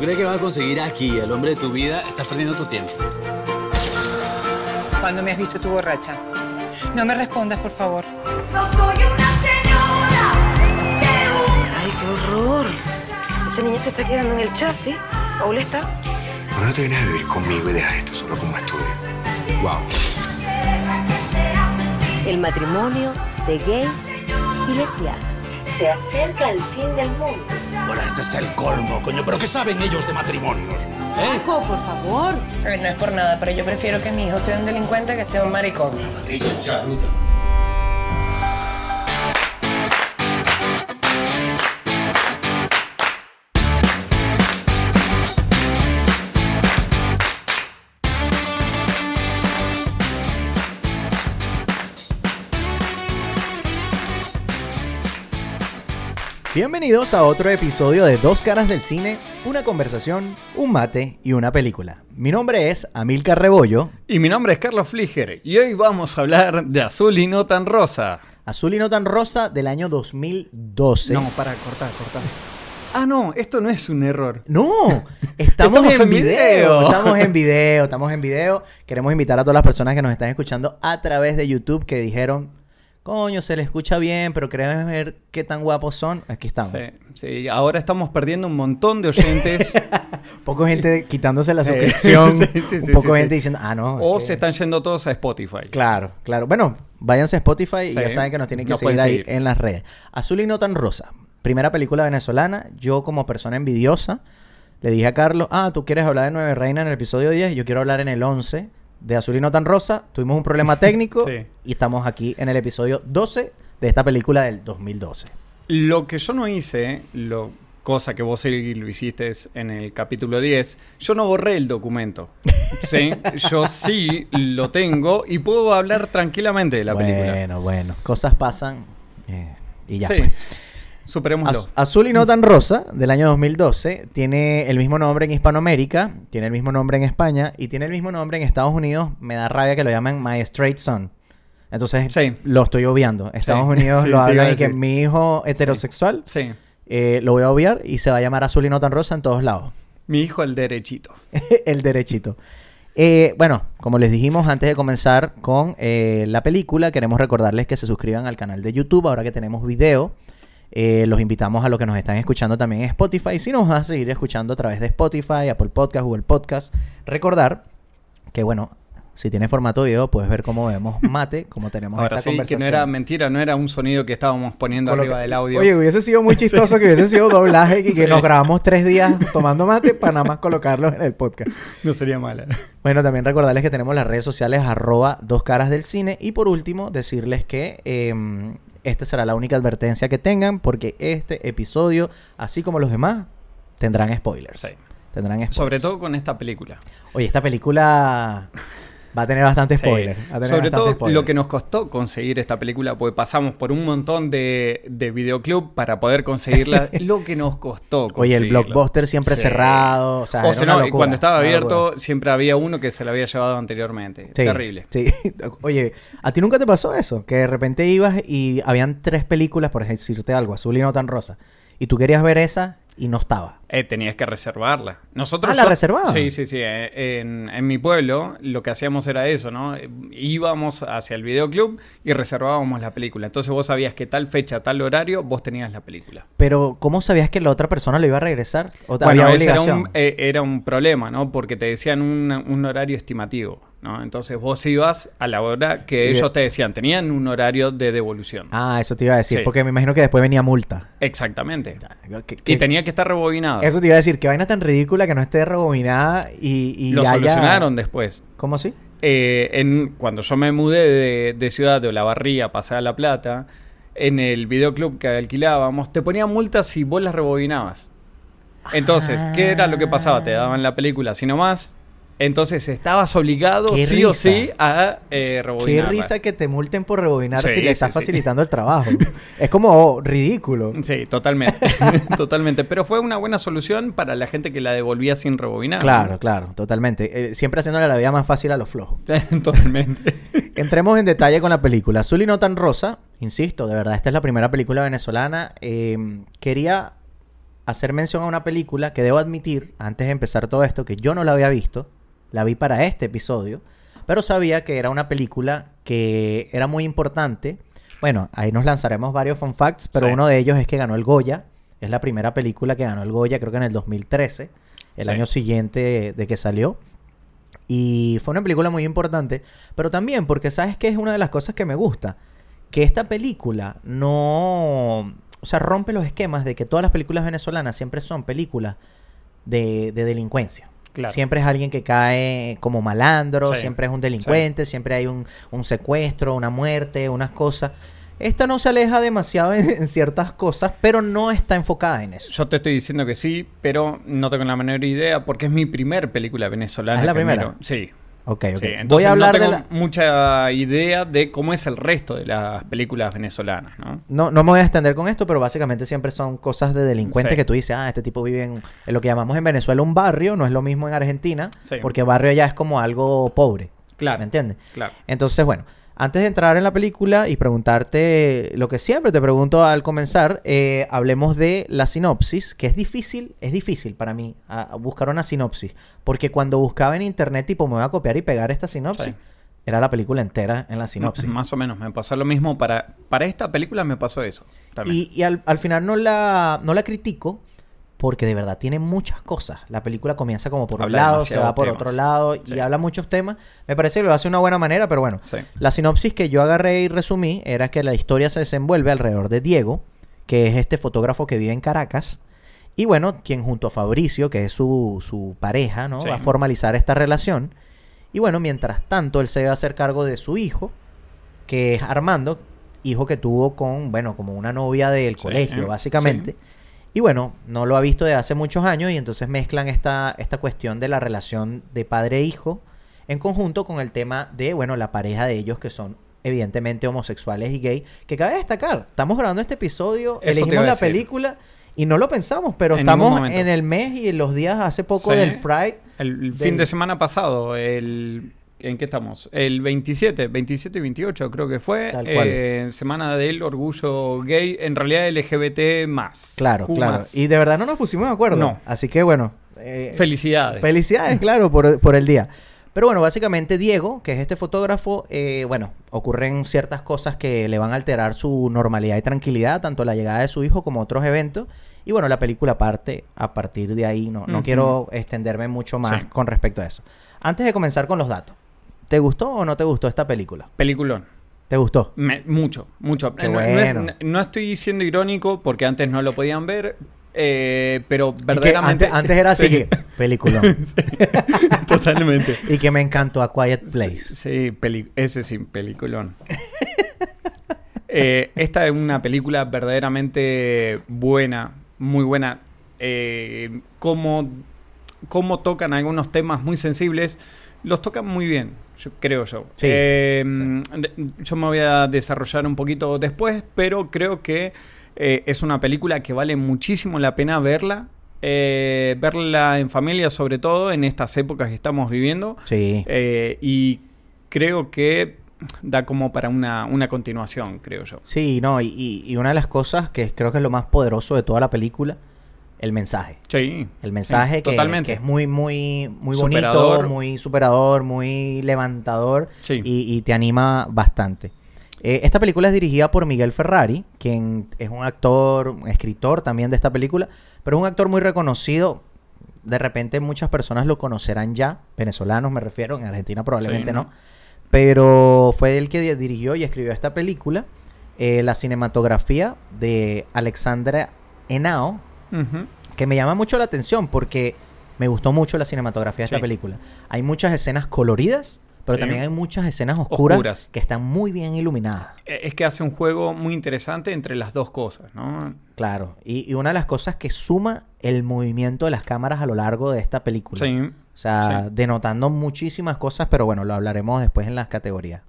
tú crees que vas a conseguir aquí el hombre de tu vida, estás perdiendo tu tiempo. ¿Cuándo me has visto tú borracha? No me respondas, por favor. No soy una señora de Ay, qué horror. Esa niña se está quedando en el chat, ¿sí? Paul está. ¿Por qué no te vienes a vivir conmigo y dejas esto solo como estudio? Wow. El matrimonio de gays y lesbianas. Se acerca el fin del mundo. Bueno, este es el colmo, coño. ¿Pero qué saben ellos de matrimonios? ¿Eh? Paco, por favor. No es por nada, pero yo prefiero que mi hijo sea un delincuente que sea un maricón. Sea, bruta. Bienvenidos a otro episodio de Dos Caras del Cine, una conversación, un mate y una película. Mi nombre es Amilcar Rebollo, Y mi nombre es Carlos Fliger y hoy vamos a hablar de Azul y no tan rosa. azul y no tan rosa del año 2012. No, para cortar, cortar. Ah, no, esto no es un error. No, estamos, Estamos en, en video. video. Estamos en video, estamos en video. Queremos invitar a todas las personas que nos están escuchando a través de YouTube que dijeron, coño, se les escucha bien, pero queremos ver qué tan guapos son. Aquí estamos. Sí, sí, ahora estamos perdiendo un montón de oyentes. Poco gente quitándose la Sí. suscripción. Sí, sí, sí, un poco gente diciendo, ah, no. o que- se están yendo todos a Spotify. Claro, claro. Bueno, váyanse a Spotify y ya saben que nos tienen que Nos seguir ahí seguir. en las redes. Azul y no tan rosa. Primera película venezolana. Yo como persona envidiosa le dije a Carlos, ah, tú quieres hablar de Nueve Reina en el episodio 10 y yo quiero hablar en el 11 de Azul y no tan rosa. Tuvimos un problema técnico Sí. y estamos aquí en el episodio 12 de esta película del 2012. Lo que yo no hice, lo, cosa que vos sí lo hiciste en el capítulo 10, yo no borré el documento. ¿sí? Yo sí lo tengo y puedo hablar tranquilamente de la película. bueno, bueno. Cosas pasan eh, y ya. sí, pues. Superémoslo. Az- Azul y no tan rosa, del año 2012, tiene el mismo nombre en Hispanoamérica, tiene el mismo nombre en España y tiene el mismo nombre en Estados Unidos. Me da rabia que lo llamen My Straight Son. Entonces, Sí. lo estoy obviando. Estados Sí, Unidos sí, lo hablan y que mi hijo heterosexual eh, lo voy a obviar y se va a llamar Azul y no tan rosa en todos lados. mi hijo el derechito. el derechito. Eh, bueno, como les dijimos antes de comenzar con eh, la película, queremos recordarles que se suscriban al canal de YouTube ahora que tenemos video. Eh, los invitamos a los que nos están escuchando también en Spotify. Si nos vas a seguir escuchando a través de Spotify, Apple Podcast, Google Podcast, recordar que, bueno, si tiene formato video, puedes ver cómo vemos mate, cómo tenemos Ahora esta sí, que conversación. no era mentira, no era un sonido que estábamos poniendo Coloca- arriba del audio. Oye, hubiese sido muy chistoso que hubiese sido doblaje y que Sí. nos grabamos tres días tomando mate para nada más colocarlo en el podcast. no sería mala. Bueno, también recordarles que tenemos las redes sociales arroba dos caras del cine. Y por último, decirles que eh, esta será la única advertencia que tengan porque este episodio, así como los demás, tendrán spoilers. Sí. Tendrán spoilers. Sobre todo con esta película. Oye, esta película va a tener bastante spoiler. tener Sobre bastante todo spoiler. lo que nos costó conseguir esta película, porque pasamos por un montón de, de videoclub para poder conseguirla. lo que nos costó Oye, el conseguirla. blockbuster siempre Sí. cerrado. O sea, O no, locura, cuando estaba abierto siempre había uno que se lo había llevado anteriormente. Sí, Terrible. Sí. Oye, ¿a ti nunca te pasó eso? Que de repente ibas y habían tres películas, por decirte algo, azul y no tan rosa. Y tú querías ver esa y no estaba. Eh, tenías que reservarla. Nosotros Ah, ¿la so- reservaban? Sí, sí, sí. Eh, En, en mi pueblo lo que hacíamos era eso, ¿no? Íbamos hacia el videoclub y reservábamos la película. Entonces vos sabías que tal fecha, tal horario, vos tenías la película. Pero, ¿cómo sabías que la otra persona lo iba a regresar? ¿O Bueno, había ese era un, eh, era un problema, ¿no? Porque te decían un, un horario estimativo, ¿no? Entonces vos ibas a la hora que Y ellos te decían. Tenían un horario de devolución. Ah, eso te iba a decir, Sí. porque me imagino que después venía multa. Exactamente. Y tenía que estar rebobinado. Eso te iba a decir, qué vaina tan ridícula que no esté rebobinada y, y Lo haya- solucionaron después. ¿Cómo así? Eh, en, cuando yo me mudé de, de ciudad de Olavarría, pasé a La Plata, en el videoclub que alquilábamos, te ponían multas si vos las rebobinabas. Entonces, ¿qué era lo que pasaba? Te daban la película así nomás. Entonces estabas obligado Qué sí o sí a eh, Qué rebobinarla. risa que te multen por rebobinar Sí, si le estás sí. facilitando el trabajo. es como ridículo. Sí, totalmente. totalmente. Pero fue una buena solución para la gente que la devolvía sin rebobinar. Claro, claro, totalmente. Eh, siempre haciéndole la vida más fácil a los flojos. totalmente. Entremos en detalle con la película. Azul y no tan rosa. Insisto, de verdad, esta es la primera película venezolana. Eh, quería hacer mención a una película que debo admitir, antes de empezar todo esto, que yo no la había visto. La vi para este episodio. Pero sabía que era una película que era muy importante. Bueno, ahí nos lanzaremos varios fun facts, pero Sí. uno de ellos es que ganó el Goya. Es la primera película que ganó el Goya, creo que en el 2013, el Sí. año siguiente de que salió. Y fue una película muy importante, pero también porque sabes que es una de las cosas que me gusta, que esta película no, o sea, rompe los esquemas de que todas las películas venezolanas siempre son películas de, de delincuencia. Claro. Siempre es alguien que cae como malandro, Sí, siempre es un delincuente, siempre hay un, un secuestro, una muerte, unas cosas. Esta no se aleja demasiado en, en ciertas cosas, pero no está enfocada en eso. Yo te estoy diciendo que sí, pero no tengo la menor idea porque es mi primer película venezolana. ¿Es la primera? miro. Sí. Ok, ok. sí. Voy a hablar no de la... mucha idea de cómo es el resto de las películas venezolanas, ¿no? No, no me voy a extender con esto, pero básicamente siempre son cosas de delincuentes Sí. que tú dices, ah, este tipo vive en, en lo que llamamos en Venezuela un barrio, no es lo mismo en Argentina, Sí. porque barrio ya es como algo pobre. Claro. ¿Me entiendes? Claro. Entonces, bueno, antes de entrar en la película y preguntarte lo que siempre te pregunto al comenzar, eh, hablemos de la sinopsis, que es difícil, es difícil para mí a- a buscar una sinopsis, porque cuando buscaba en internet, tipo, me voy a copiar y pegar esta sinopsis, Sí. era la película entera en la sinopsis. Más o menos me pasó lo mismo para para esta película me pasó eso. También. Y, y al, al final no la, no la critico porque de verdad tiene muchas cosas. La película comienza como por un lado, se va por temas. otro lado y Sí. habla muchos temas. Me parece que lo hace de una buena manera, pero bueno. Sí. La sinopsis que yo agarré y resumí era que la historia se desenvuelve alrededor de Diego, que es este fotógrafo que vive en Caracas. Y bueno, quien junto a Fabricio, que es su, su pareja, ¿no? Sí. Va a formalizar esta relación. Y bueno, mientras tanto, él se va a hacer cargo de su hijo, que es Armando, hijo que tuvo con, bueno, como una novia del colegio, básicamente. Y bueno, no lo ha visto de hace muchos años y entonces mezclan esta, esta cuestión de la relación de padre e hijo en conjunto con el tema de, bueno, la pareja de ellos que son evidentemente homosexuales y gay, que cabe destacar, estamos grabando este episodio, Eso elegimos la decir. película y no lo pensamos, pero En estamos en el mes y en los días hace poco Sí. del Pride. El del- fin de semana pasado, el ¿en qué estamos? El 27, 27 y 28 creo que fue, Tal cual. eh, semana del orgullo gay, en realidad LGBT más. Claro, Q claro. más. Y de verdad no nos pusimos de acuerdo. No. Así que bueno. eh, Felicidades. Felicidades, claro, por, por el día. Pero bueno, básicamente Diego, que es este fotógrafo, eh, bueno, ocurren ciertas cosas que le van a alterar su normalidad y tranquilidad, tanto la llegada de su hijo como otros eventos. Y bueno, la película parte a partir de ahí. No, no quiero extenderme mucho más Sí. con respecto a eso. Antes de comenzar con los datos, ¿te gustó o no te gustó esta película? Peliculón. ¿Te gustó? Me- mucho, mucho. Qué no, no es- bueno. no estoy siendo irónico porque antes no lo podían ver, eh, pero verdaderamente... antes, antes era así Sí. que, película. Totalmente. y que me encantó A Quiet Place. Sí, ese sí, peliculón. Eh, esta es una película verdaderamente buena, muy buena. Eh, como tocan algunos temas muy sensibles, los tocan muy bien, yo- creo yo. Sí, Eh, de- Yo me voy a desarrollar un poquito después, pero creo que eh, es una película que vale muchísimo la pena verla. eh, verla en familia, sobre todo en estas épocas que estamos viviendo. Sí. Eh, y creo que da como para una, una continuación, creo yo. Sí, no, y- y una de las cosas que creo que es lo más poderoso de toda la película, el mensaje. Sí. El mensaje Sí, que, totalmente. que es muy, muy, muy Superador. bonito, muy superador, muy levantador Sí. y, y te anima bastante. Eh, esta película es dirigida por Miguel Ferrari, quien es un actor, un escritor también de esta película, pero es un actor muy reconocido. De repente muchas personas lo conocerán ya, venezolanos me refiero, en Argentina probablemente Sí, no. ¿no? Pero fue él que di- dirigió y escribió esta película. Eh, la cinematografía de Alexandra Henao, Que me llama mucho la atención porque me gustó mucho la cinematografía de Sí. esta película. Hay muchas escenas coloridas, pero Sí. también hay muchas escenas oscuras, Oscuras. que están muy bien iluminadas. Eh, Es que hace un juego muy interesante entre las dos cosas, ¿no? Claro. Y, y una de las cosas que suma el movimiento de las cámaras a lo largo de esta película. Sí. O sea, Sí. denotando muchísimas cosas, pero bueno, lo hablaremos después en las categorías.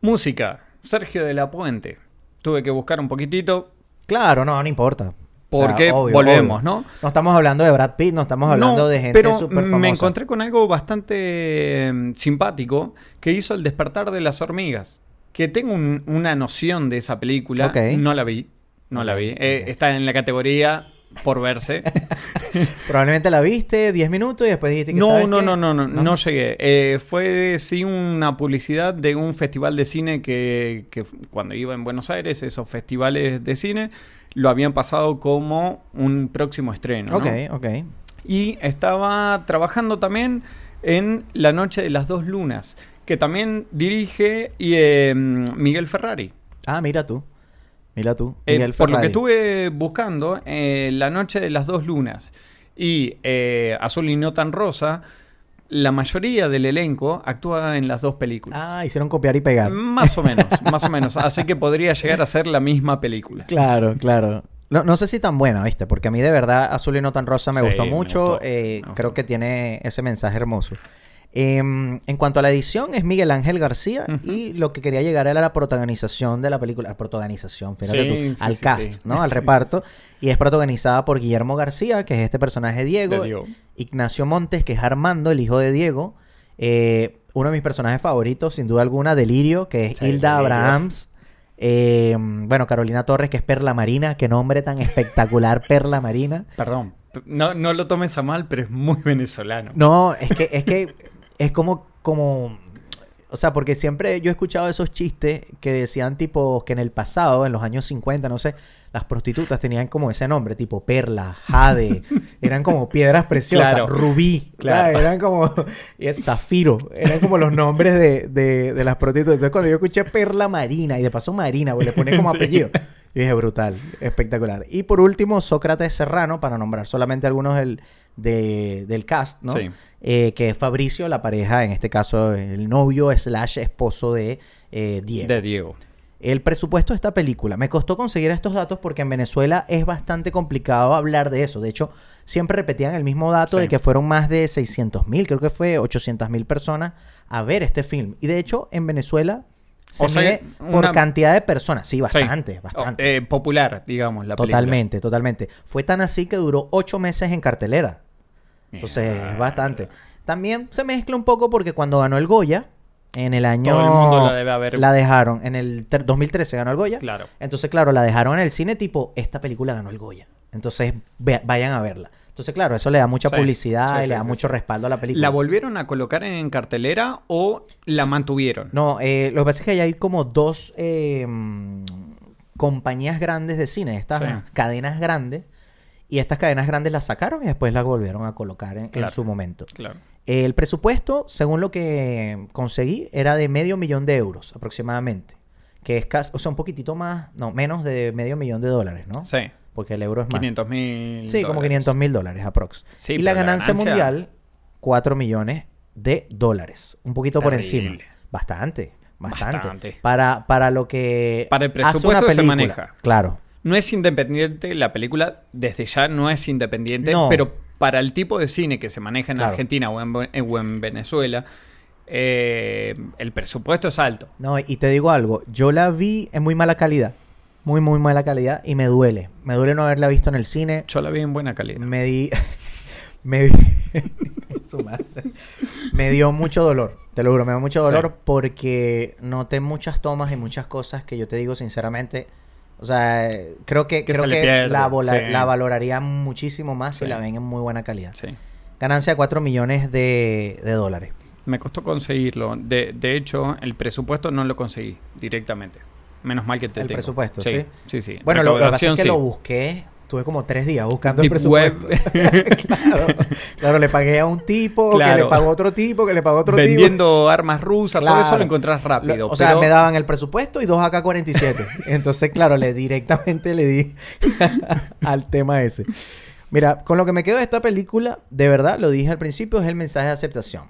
Música. Sergio de la Puente. Tuve que buscar un poquitito. Claro, no, no importa. Porque obvio, volvemos, obvio. ¿no? No estamos hablando de Brad Pitt, no estamos hablando No, de gente pero súper famosa. me encontré con algo bastante eh, simpático que hizo El despertar de las hormigas. Que tengo un- una noción de esa película. No la vi. No la vi. Eh, está en la categoría por verse. Probablemente la viste 10 minutos y después dijiste que No, ¿sabes no, qué? no, no, no, no llegué. Eh, fue sí una publicidad de un festival de cine que, que cuando iba en Buenos Aires, esos festivales de cine, lo habían pasado como un próximo estreno. ¿no? Ok, ok. Y estaba trabajando también en La Noche de las Dos Lunas, que también dirige y, eh, Miguel Ferrari. Ah, mira tú. Mira tú. Eh, Miguel por lo que Ferrari. estuve buscando, eh, La Noche de las Dos Lunas y eh, Azul y No Tan Rosa, la mayoría del elenco actúa en las dos películas. Ah, hicieron copiar y pegar. Más o menos, más o menos. Así que podría llegar a ser la misma película. Claro, claro. No, no sé si tan buena, ¿viste? Porque a mí de verdad Azul y no tan rosa me Sí, gustó me mucho. gustó, eh, creo que tiene ese mensaje hermoso. Em, en cuanto a la edición, es Miguel Ángel García y lo que quería llegar era la protagonización de la película. La protagonización, fíjate Sí, tú, sí, al sí, cast. ¿no? Al reparto. Y es protagonizada por Guillermo García, que es este personaje Diego. De Diego. Ignacio Montes, que es Armando, el hijo de Diego. Eh, uno de mis personajes favoritos, sin duda alguna, Delirio, que es Hilda. Abrahams. Eh, bueno, Carolina Torres, que es Perla Marina. Qué nombre tan espectacular, Perla Marina. Perdón, no, no lo tomes a mal, pero es muy venezolano. No, es que, es que es como, como. O sea, porque siempre yo he escuchado esos chistes que decían tipo que en el pasado, en los años 50, no sé, las prostitutas tenían como ese nombre, tipo Perla, Jade, eran como piedras preciosas, Claro. Rubí, Claro. eran como y es Zafiro, eran como los nombres de, de, de las prostitutas. Entonces cuando yo escuché Perla Marina y de paso Marina, pues le pone como Sí. apellido. Yo dije, brutal, espectacular. Y por último, Sócrates Serrano, para nombrar solamente algunos del, de- del cast, ¿no? Sí. Eh, que es Fabricio, la pareja, en este caso, el novio slash esposo de eh, Diego. De Diego. El presupuesto de esta película. Me costó conseguir estos datos porque en Venezuela es bastante complicado hablar de eso. De hecho, siempre repetían el mismo dato Sí. de que fueron más de 600 mil, creo que fue 800 mil personas a ver este film. Y de hecho, en Venezuela se O sea, mide por una- cantidad de personas. Sí, Sí. bastante, bastante. Eh, popular, digamos, la película. Totalmente, totalmente. Fue tan así que duró ocho meses en cartelera. Entonces, es bastante. También se mezcla un poco porque cuando ganó el Goya, en el año... Todo el mundo la debe haber- La dejaron, en el ter- 2013 ganó el Goya. Claro. Entonces, claro, la dejaron en el cine tipo, esta película ganó el Goya. Entonces, vayan a verla. Entonces, claro, eso le da mucha Sí, publicidad sí, y le da mucho respaldo a la película. ¿La volvieron a colocar en cartelera o la mantuvieron? No, eh, lo que pasa es que hay como dos eh, compañías grandes de cine, estas cadenas grandes, y estas cadenas grandes las sacaron y después las volvieron a colocar en, en su momento. Claro. El presupuesto, según lo que conseguí, era de medio millón de euros aproximadamente, que es casi, o sea, un poquitito más, no, menos de medio millón de dólares, ¿no? Sí. Porque el euro es más. 500 mil. Sí, como 500 mil dólares aprox. Sí, y la ganancia, mundial, 4 millones de dólares. Un poquito por encima. Bastante, bastante. Bastante. Para, para lo que Para el hace una presupuesto que se maneja. Claro. No es independiente, la película desde ya no es independiente, No. pero para el tipo de cine que se maneja en Claro. Argentina o en, Ve- o en Venezuela, eh, el presupuesto es alto. No, y te digo algo. Yo la vi en muy mala calidad. Muy, muy mala calidad. Y me duele. Me duele no haberla visto en el cine. Yo la vi en buena calidad. Me di... me di... Dio mucho dolor. Te lo juro, me dio mucho Sí. dolor porque noté muchas tomas y muchas cosas que yo te digo sinceramente... O sea, creo que, Que creo que pierde, la, vola- sí. la valoraría muchísimo más si la ven en muy buena calidad. Ganancia de 4 millones de, de dólares. Me costó conseguirlo. De, de hecho, el presupuesto no lo conseguí directamente. Menos mal que te El tengo. presupuesto, sí. ¿sí? Sí, sí. Bueno, lo, lo que pasa es que sí. lo busqué. Tuve como tres días buscando Deep el presupuesto. Claro, claro, le pagué a un tipo, que Claro. le pagó a otro tipo, que le pagó a otro tipo. Vendiendo armas rusas, todo eso Claro. lo encontrás rápido. Lo- o sea, me daban el presupuesto y dos AK-47. Entonces, claro, le directamente le di al tema ese. Mira, con lo que me quedo de esta película, de verdad, lo dije al principio, es el mensaje de aceptación.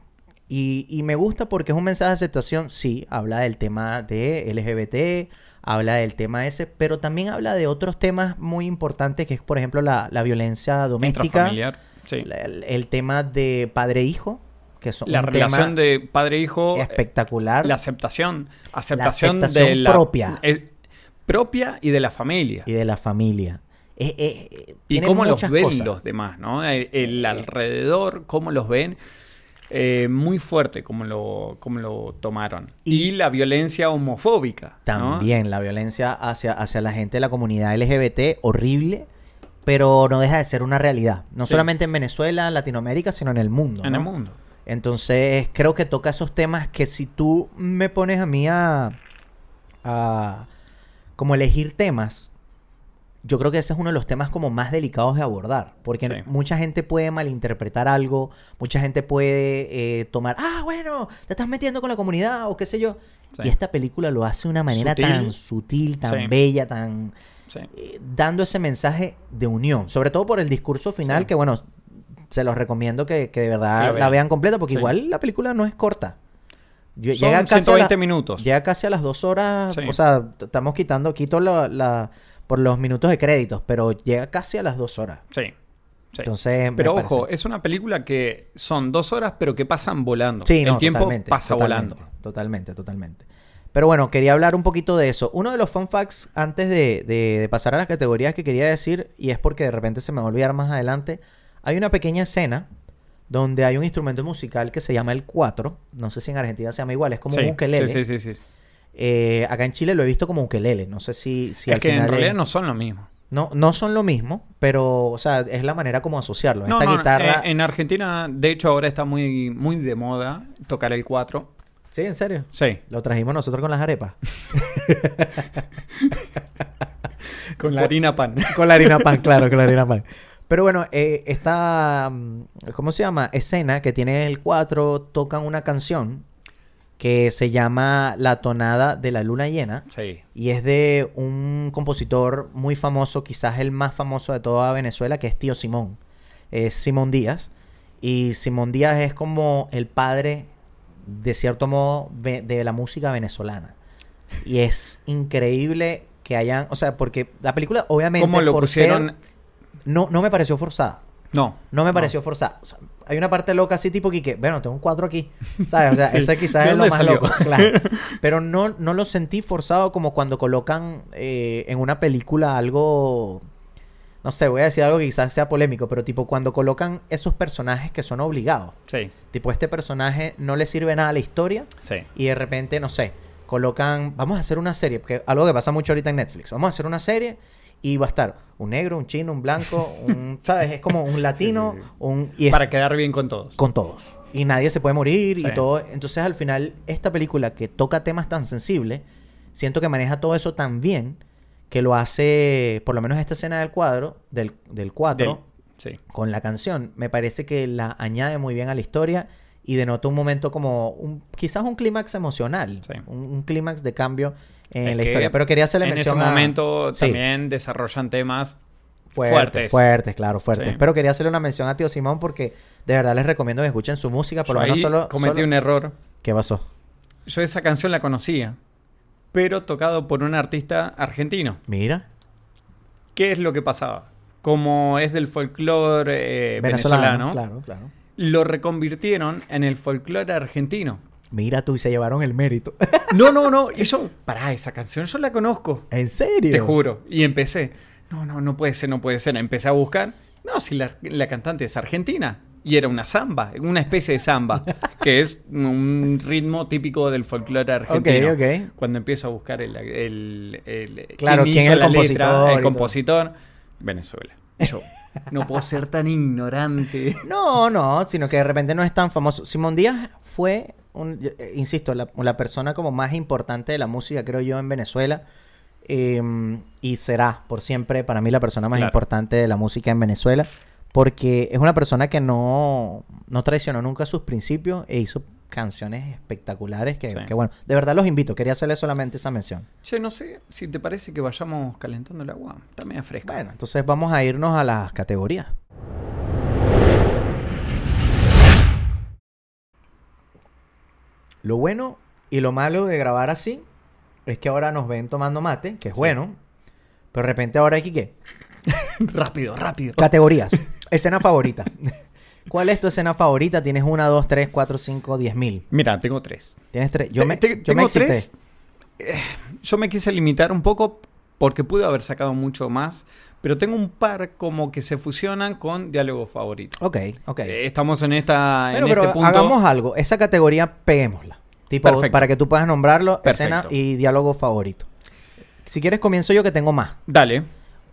Y, y me gusta porque es un mensaje de aceptación, sí, habla del tema de LGBT, habla del tema ese, pero también habla de otros temas muy importantes, que es, por ejemplo, la, la violencia doméstica, Intrafamiliar, sí. la- el, el tema de padre-hijo, que son La relación de padre-hijo. eh, espectacular. La aceptación. Aceptación, aceptación de la. propia. eh, propia y de la familia. y de la familia. Eh, eh, Y cómo los ven cosas. los demás, ¿no? El, el alrededor, cómo los ven. Eh, muy fuerte como lo, como lo tomaron. Y, Y- la violencia homofóbica. ¿no? También la violencia hacia, hacia la gente de la comunidad LGBT, horrible. pero no deja de ser una realidad. No Sí. solamente en Venezuela, Latinoamérica, sino en el mundo. En ¿no? el mundo. Entonces, creo que toca esos temas que si tú me pones a mí a, a como elegir temas, yo creo que ese es uno de los temas como más delicados de abordar, porque Sí. mucha gente puede malinterpretar algo, mucha gente puede eh, tomar, ah, bueno, te estás metiendo con la comunidad o qué sé yo. Sí. Y esta película lo hace de una manera Sutil. tan sutil, tan Sí. bella, tan Sí. eh, dando ese mensaje de unión, sobre todo por el discurso final, que bueno, se los recomiendo que, que de verdad Que la vean, completa, porque igual la película no es corta. Lle- Son casi a 120 la- minutos. Llega casi a las dos horas, o sea, estamos quitando, quito la, la- por los minutos de créditos, pero llega casi a las dos horas. Sí. sí. Entonces, Pero parece- ojo, es una película que son dos horas, pero que pasan volando. Sí, el no, tiempo totalmente, pasa totalmente, volando. Totalmente, totalmente. Pero bueno, quería hablar un poquito de eso. Uno de los fun facts antes de, de- de pasar a las categorías que quería decir, y es porque de repente se me va a olvidar más adelante, hay una pequeña escena donde hay un instrumento musical que se llama el cuatro. No sé si en Argentina se llama igual, es como Sí, un ukelele. sí, sí, sí, sí. Eh, acá en Chile lo he visto como ukelele. No sé si, si es al que en realidad es- no son lo mismo. no, no son lo mismo, pero, o sea, es la manera como asociarlo. No, Esta no, guitarra... eh, en Argentina, de hecho, ahora está muy, muy de moda tocar el 4. Sí, en serio. Sí. Lo trajimos nosotros con las arepas. Con la harina pan. Con la harina pan, claro, con la harina pan. Pero bueno, eh, esta, mm, ¿cómo se llama? Escena que tiene el 4, tocan una canción que se llama La tonada de la luna llena. Sí. Y es de un compositor muy famoso, quizás el más famoso de toda Venezuela, que es Tío Simón. Es Simón Díaz. Y Simón Díaz es como el padre, de cierto modo, de la música venezolana. Y es increíble que hayan, o sea, porque la película obviamente ¿Cómo lo por pusieron? ser- no, no me pareció forzada. No. No me pareció forzada. O sea, hay una parte loca así tipo que, bueno, tengo un cuatro aquí. ¿Sabes? O sea, Sí. esa quizás ¿De es lo más salió? loco. Claro. Pero no, no lo sentí forzado como cuando colocan eh, en una película algo... No sé, voy a decir algo que quizás sea polémico, pero tipo cuando colocan esos personajes que son obligados. Sí, Tipo, este personaje no le sirve nada a la historia sí. y de repente, no sé, colocan, vamos a hacer una serie, porque algo que pasa mucho ahorita en Netflix, vamos a hacer una serie y va a estar un negro, un chino, un blanco, un, ¿sabes? Es como un latino, Sí, sí, sí. un... Y es Para quedar bien con todos. con todos. Y nadie se puede morir y todo. Entonces al final, esta película que toca temas tan sensibles, siento que maneja todo eso tan bien que lo hace, por lo menos esta escena del cuadro, del, del 4, Sí. con la canción, me parece que la añade muy bien a la historia y denota un momento como un, quizás un clímax emocional, Sí. un, un clímax de cambio en Es la historia. Pero quería hacerle En ese mención a- momento Sí. también desarrollan temas Fuertes, fuertes. fuertes, claro, fuertes. Sí. Pero quería hacerle una mención a Tío Simón porque de verdad les recomiendo que escuchen su música. Por Yo lo menos ahí solo. cometí solo- un error. ¿Qué pasó? Yo esa canción la conocía, pero tocado por un artista argentino. Mira. ¿Qué es lo que pasaba? Como es del folclore eh, venezolano, Claro, claro. lo reconvirtieron en el folclore argentino. Mira tú y se llevaron el mérito. No, no, no. Y yo, pará, esa canción yo la conozco. ¿En serio? Te juro. Y empecé. No, no, no puede ser, no puede ser. Empecé a buscar. No, si la, la cantante es argentina. Y era una samba, una especie de samba, que es un ritmo típico del folclore argentino. Ok, ok. Cuando empiezo a buscar el, el, el- Claro, ¿quién es hizo el la compositor letra, el compositor, Venezuela. Yo no puedo ser tan ignorante. No, no, sino que de repente no es tan famoso. Simón Díaz fue, un, eh, insisto, la, la persona como más importante de la música, creo yo, en Venezuela. Eh, y será por siempre para mí la persona más Claro. importante de la música en Venezuela. Porque es una persona que no, no traicionó nunca sus principios e hizo canciones espectaculares que, Sí. que, bueno, de verdad los invito. Quería hacerle solamente esa mención. Che, no sé si te parece que vayamos calentando el agua. Está media fresca. Bueno, entonces vamos a irnos a las categorías. Lo bueno y lo malo de grabar así es que ahora nos ven tomando mate, que es Sí. bueno. Pero de repente ahora hay que qué? rápido, rápido. Categorías. escena favorita. ¿Cuál es tu escena favorita? Tienes una, dos, tres, cuatro, cinco, diez mil. Mira, tengo tres. Tienes tres. Yo Te- me, te- yo me tengo excité. tres. Eh, yo me quise limitar un poco porque pude haber sacado mucho más, pero tengo un par como que se fusionan con diálogo favorito. Ok, ok. Eh, estamos en esta Bueno, en pero este punto. hagamos algo. Esa categoría peguémosla. Tipo, Perfecto. para que tú puedas nombrarlo, Perfecto. escena y diálogo favorito. Si quieres, comienzo yo que tengo más. Dale.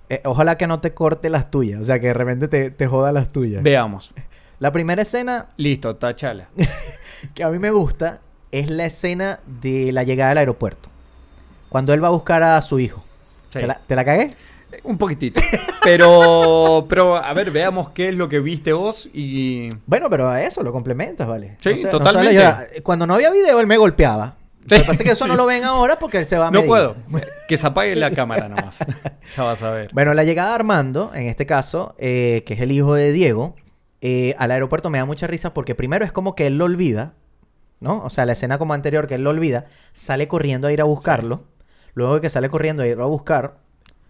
Eh, ojalá que no te corte las tuyas. O sea, que de repente te, te joda las tuyas. Veamos. La primera escena Listo, tachala. que a mí me gusta es la escena de la llegada al aeropuerto. Cuando él va a buscar a su hijo. Sí. ¿Te, la, te la cagué? Un poquitito. Pero, pero, a ver, veamos qué es lo que viste vos y... Bueno, pero a eso lo complementas, ¿vale? Sí, totalmente. Cuando no había video, él me golpeaba. Sí, Lo que pasa es que eso sí. no lo ven ahora porque él se va a No puedo. Que se apague la cámara nomás. Ya vas a ver. Bueno, la llegada de Armando, en este caso, eh, que es el hijo de Diego, eh, al aeropuerto me da mucha risa porque primero es como que él lo olvida, ¿no? O sea, la escena como anterior que él lo olvida, sale corriendo a ir a buscarlo. Luego de que sale corriendo a ir a buscar,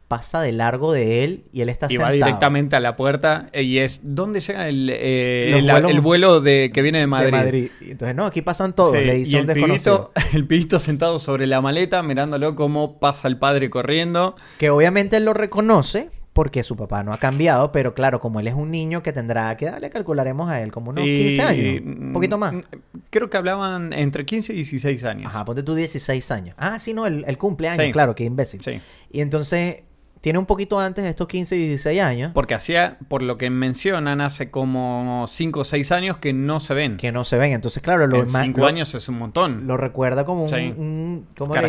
pasa de largo de él y él está Y va sentado. directamente a la puerta eh, y es... ¿Dónde llega el, eh, el, vuelos el vuelo de, que viene de Madrid? De Madrid. Entonces, no, aquí pasan todos, Sí, le dice y el desconocido. pibito, el pibito sentado sobre la maleta mirándolo cómo pasa el padre corriendo. Que obviamente él lo reconoce porque su papá no ha cambiado, pero claro, como él es un niño que tendrá que darle, calcularemos a él como unos Y- 15 años, un poquito más. Creo que hablaban entre 15 y 16 años. Ajá, ponte tú 16 años. Ah, sí, no, el, el cumpleaños, Sí. claro, qué imbécil. Sí. Y entonces, tiene un poquito antes de estos 15 y 16 años Porque hacía, por lo que mencionan, hace como 5 o 6 años que no se ven. que no se ven. Entonces, claro, lo, en ma- 5 lo- años es un montón. lo recuerda como un, Sí. un-. Como un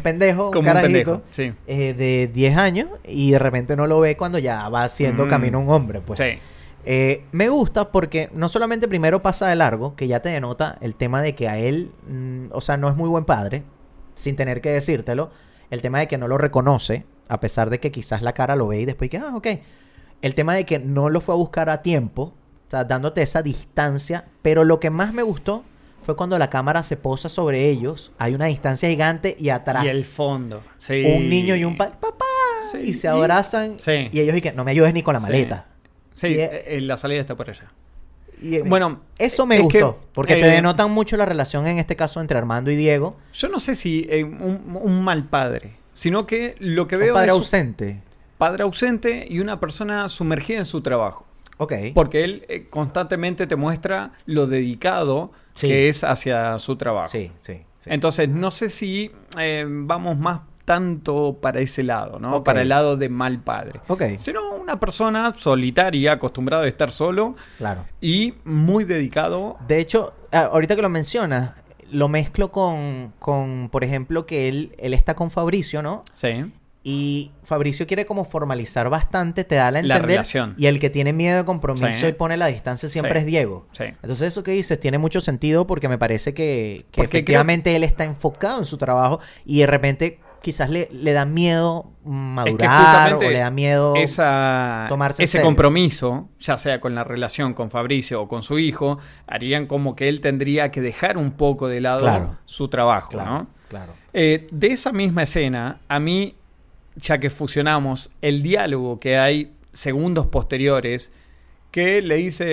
pendejo, Como un pendejo, sí. eh, de 10 años y de repente no lo ve cuando ya va haciendo Mm. camino un hombre, pues. Sí. Eh, me gusta porque no solamente primero pasa de largo, que ya te denota el tema de que a él, mm, o sea, no es muy buen padre, sin tener que decírtelo, el tema de que no lo reconoce, a pesar de que quizás la cara lo ve y después que, ah, ok. El tema de que no lo fue a buscar a tiempo, o sea, dándote esa distancia, pero lo que más me gustó fue cuando la cámara se posa sobre ellos, hay una distancia gigante y atrás Y el fondo. Sí. un niño y un padre, papá, Sí, y se abrazan Sí. y ellos y que no me ayudes ni con la maleta. Sí, Y, eh, eh, la salida está por allá. Y, eh, Bueno, eso me es que, gustó, porque te eh, denotan mucho la relación en este caso entre Armando y Diego. Yo no sé si eh, un, un mal padre, sino que lo que Un veo padre es un ausente. padre ausente y una persona sumergida en su trabajo. Ok. Porque él eh, constantemente te muestra lo dedicado Sí. que es hacia su trabajo. Sí, sí. sí. Entonces, no sé si eh, vamos más tanto para ese lado, ¿no? Para el lado de mal padre. Ok. Sino una persona solitaria, acostumbrada a estar solo Claro. y muy dedicado. De hecho, ahorita que lo mencionas, lo mezclo con, con, por ejemplo, que él, él está con Fabricio, ¿no? Sí. Y Fabricio quiere como formalizar bastante, te da la La entender. relación. Y el que tiene miedo de compromiso Sí. y pone la distancia siempre Sí. es Diego. Sí. Entonces eso que dices tiene mucho sentido porque me parece que, que creo- efectivamente él está enfocado en su trabajo y de repente quizás le, le da miedo madurar o le da miedo esa, tomarse ese serio. compromiso, ya sea con la relación con Fabricio o con su hijo, harían como que él tendría que dejar un poco de lado Claro. su trabajo, Claro, ¿no? claro. Eh, de esa misma escena, a mí, ya que fusionamos, el diálogo que hay segundos posteriores, que le dice,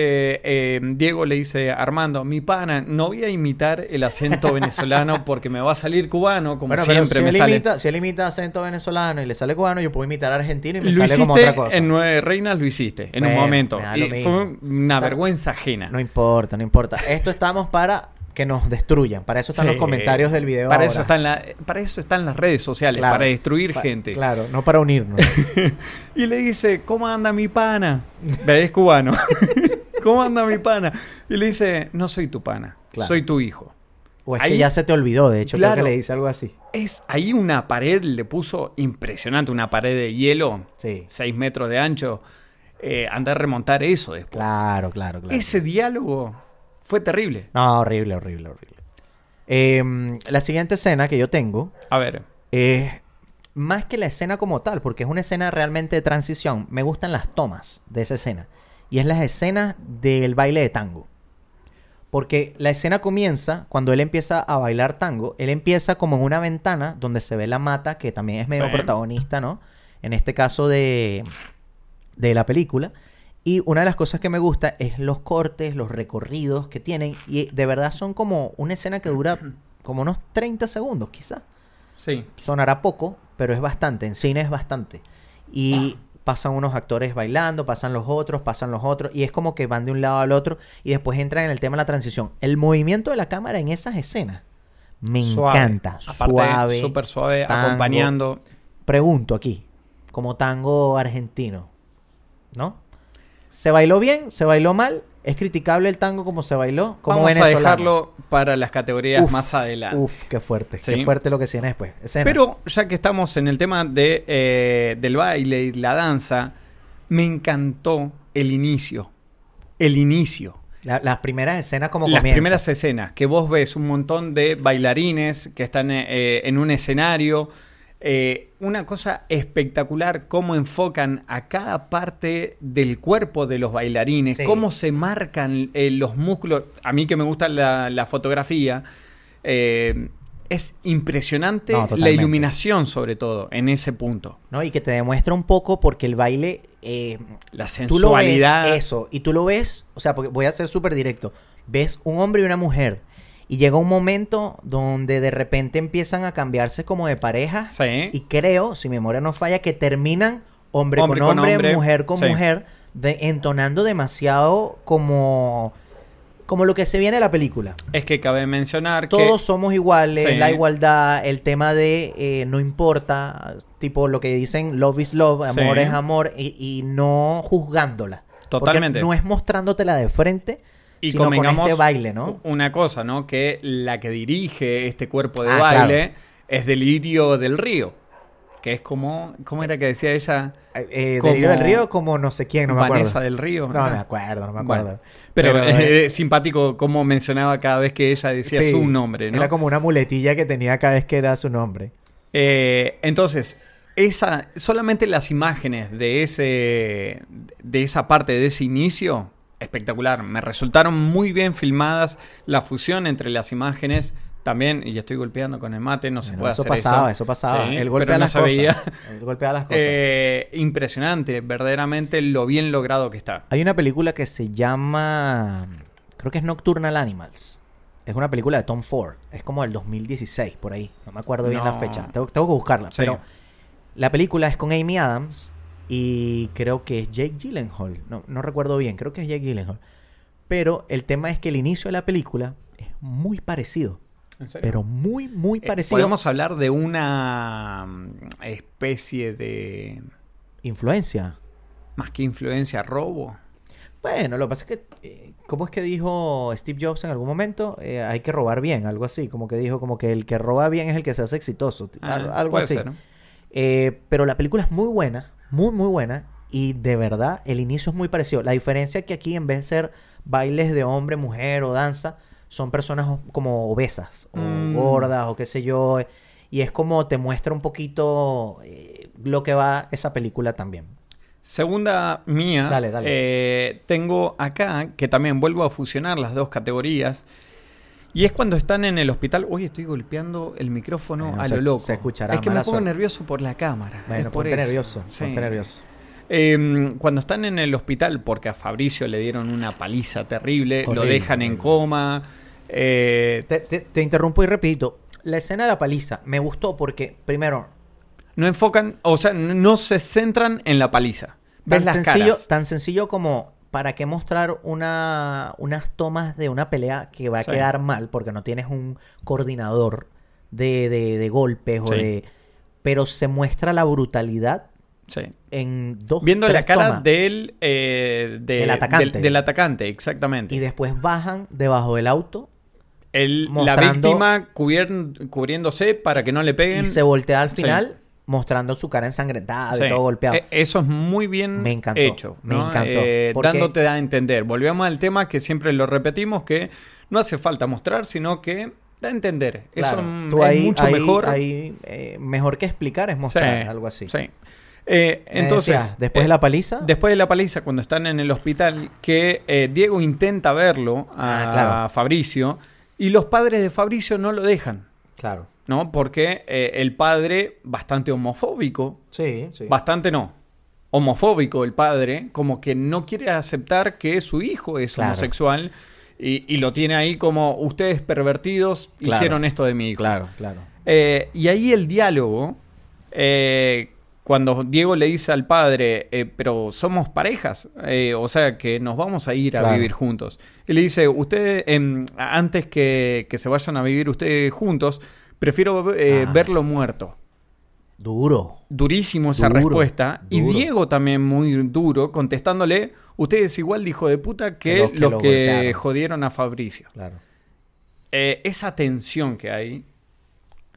eh, Diego le dice Armando, mi pana, no voy a imitar el acento venezolano porque me va a salir cubano, como Bueno, pero siempre si me él, sale. imita, si él imita acento venezolano y le sale cubano, yo puedo imitar argentino y me Lo sale hiciste como otra cosa. en Nueve Reinas, lo hiciste en un Bueno, momento. me da Y fue una Está- vergüenza ajena. No importa, no importa. Esto estamos para que nos destruyan. Para eso están Sí. los comentarios del video. Para ahora. eso, están la, para eso están las redes sociales, Claro. para destruir Pa- gente. Claro, no para unirnos. Y le dice, ¿cómo anda mi pana? Ve, Es cubano. ¿Cómo anda mi pana? Y le dice, no soy tu pana, Claro. soy tu hijo. O es Ahí- que ya se te olvidó, de hecho, Claro. creo que le dice algo así. Es ahí una pared, le puso impresionante, una pared de hielo, Sí. 6 metros de ancho. Eh, anda a remontar eso después. Claro, claro, claro. Ese diálogo fue terrible. No, horrible, horrible, horrible. Em, la siguiente escena que yo tengo A ver, es más que la escena como tal, porque es una escena realmente de transición. Me gustan las tomas de esa escena. Y es las escenas del baile de tango. Porque la escena comienza cuando él empieza a bailar tango. Él empieza como en una ventana donde se ve la mata, que también es medio Sí. protagonista, ¿no? En este caso de, de la película. Y una de las cosas que me gusta es los cortes, los recorridos que tienen. Y de verdad son como una escena que dura como unos 30 segundos, quizás sí. sonará poco, pero es bastante. En cine es bastante. Y pasan unos actores bailando, pasan los otros, pasan los otros. Y es como que van de un lado al otro. Y después entran en el tema de la transición. El movimiento de la cámara en esas escenas me Suave. encanta. Aparte, suave. súper suave, tango. acompañando. Pregunto aquí. como tango argentino, ¿no? ¿Se bailó bien? ¿Se bailó mal? ¿Es criticable el tango como se bailó? Como Vamos a dejarlo para las categorías Uf, más adelante. Uf, qué fuerte. Sí. Qué fuerte lo que viene después. Escena. Pero ya que estamos en el tema de, eh, del baile y la danza, me encantó el inicio. El inicio. La- las primeras escenas como Las comienza. primeras escenas, que vos ves un montón de bailarines que están eh, en un escenario. Eh, una cosa espectacular, cómo enfocan a cada parte del cuerpo de los bailarines, Sí. cómo se marcan eh, los músculos. A mí que me gusta la, la fotografía, eh, es impresionante No, la iluminación sobre todo en ese punto. ¿no? Y que te demuestra un poco porque el baile... eh, La tú lo ves sensualidad. eso, y tú lo ves, o sea, porque voy a ser súper directo. Ves un hombre y una mujer, y llega un momento donde de repente empiezan a cambiarse como de pareja, Sí. y creo, si mi memoria no falla, que terminan hombre, Hombre con con hombre, mujer con sí. mujer, de, entonando demasiado como, como lo que se viene de la película. Es que cabe mencionar que... Todos somos iguales, Sí. la igualdad, el tema de eh, no importa, tipo lo que dicen love is love, amor Sí. es amor, y, y no juzgándola. Porque Totalmente. no es mostrándotela de frente, Y sino con este baile, ¿no? Una cosa, ¿no? Que la que dirige este cuerpo de Ah, baile claro. es Delirio del Río. Que es como. ¿Cómo era que decía ella? Eh, eh, como Delirio del Río como no sé quién, no me Vanessa acuerdo. del Río. No me acuerdo, no me Bueno, acuerdo. pero eh, eh, simpático cómo mencionaba cada vez que ella decía sí, su nombre, ¿no? Era como una muletilla que tenía cada vez que era su nombre. Entonces, esa, solamente las imágenes de ese. de esa parte, de ese inicio, espectacular. Me resultaron muy bien filmadas. La fusión entre las imágenes. También, y estoy golpeando con el mate, no se Bueno, puede eso hacer pasaba, eso. eso pasaba. Sí, golpea pero no las cosas. veía. Él golpea las cosas. Eh, impresionante, verdaderamente lo bien logrado que está. Hay una película que se llama. Creo que es Nocturnal Animals. Es una película de Tom Ford. Es como del 2016, por ahí. No me acuerdo bien la fecha. Tengo, tengo que buscarla. Sí. Pero la película es con Amy Adams y creo que es Jake Gyllenhaal. No, no recuerdo bien. Creo que es Jake Gyllenhaal. Pero el tema es que el inicio de la película es muy parecido. ¿En serio? Pero muy, muy Eh, parecido. Podemos hablar de una mm, especie de. Influencia. más que influencia, robo. Bueno, lo que pasa es que, eh, ¿cómo es que dijo Steve Jobs en algún momento? Eh, hay que robar bien, algo así. Como que dijo, como que el que roba bien es el que se hace exitoso. Ah, al- algo así. ser, ¿no? Eh, pero la película es muy buena, muy, muy buena. Y de verdad, el inicio es muy parecido. La diferencia es que aquí, en vez de ser bailes de hombre, mujer o danza, son personas como obesas o Mm. gordas o qué sé yo. Y es como te muestra un poquito eh, lo que va esa película también. Segunda mía, Dale, dale. eh, tengo acá que también vuelvo a fusionar las dos categorías. Y es cuando están en el hospital. Uy, estoy golpeando el micrófono Bueno, a se- lo loco. se escuchará, Es que me pongo suerte. nervioso por la cámara. Bueno, es por eso. nervioso, Sí. nervioso. Eh, cuando están en el hospital, porque a Fabricio le dieron una paliza terrible, lo dejan en coma. eh, Te, te- te interrumpo y repito. La escena de la paliza me gustó porque, primero, no enfocan, o sea, no se centran en la paliza. Ves tan las sencillo, caras. tan sencillo como para qué mostrar una, unas tomas de una pelea que va a Sí. quedar mal porque no tienes un coordinador de, de- de golpes o de... Pero se muestra la brutalidad Sí. en dos Viendo la cara tomas. del, eh, de- Del atacante. Del, del atacante, exactamente. Y después bajan debajo del auto El- la víctima cubier- cubriéndose para que no le peguen. y se voltea al final mostrando su cara ensangrentada Sí. y todo golpeado. E- Eso es muy bien Me encantó, hecho. me encantó, Eh, Dándote a entender. Volvemos al tema que siempre lo repetimos, que no hace falta mostrar, sino que da a entender. Claro, Eso tú es ahí- mucho ahí- mejor. ahí, eh, mejor que explicar es Sí, mostrar algo así. sí. Eh, entonces, después de la paliza, Después de la paliza, cuando están en el hospital, que Diego intenta verlo a Ah, claro. Fabricio y los padres de Fabricio no lo dejan, claro. ¿No? Porque eh, el padre, bastante homofóbico, Sí, sí. bastante no, homofóbico el padre, como que no quiere aceptar que su hijo es Claro. homosexual y, y lo tiene ahí como ustedes pervertidos Claro. hicieron esto de mi hijo. Claro, claro. Eh, y ahí el diálogo, eh, cuando Diego le dice al padre, pero somos parejas, o sea que nos vamos a ir a vivir juntos. Y le dice, usted, em, antes que, que se vayan a vivir ustedes juntos, prefiero eh, Ah. verlo muerto. Duro. Durísimo esa Duro, respuesta. Y. Diego también muy duro, contestándole, ustedes igual dijo de puta que, Que los que los lo que golpearon. jodieron a Fabricio. Claro. Eh, esa tensión que hay.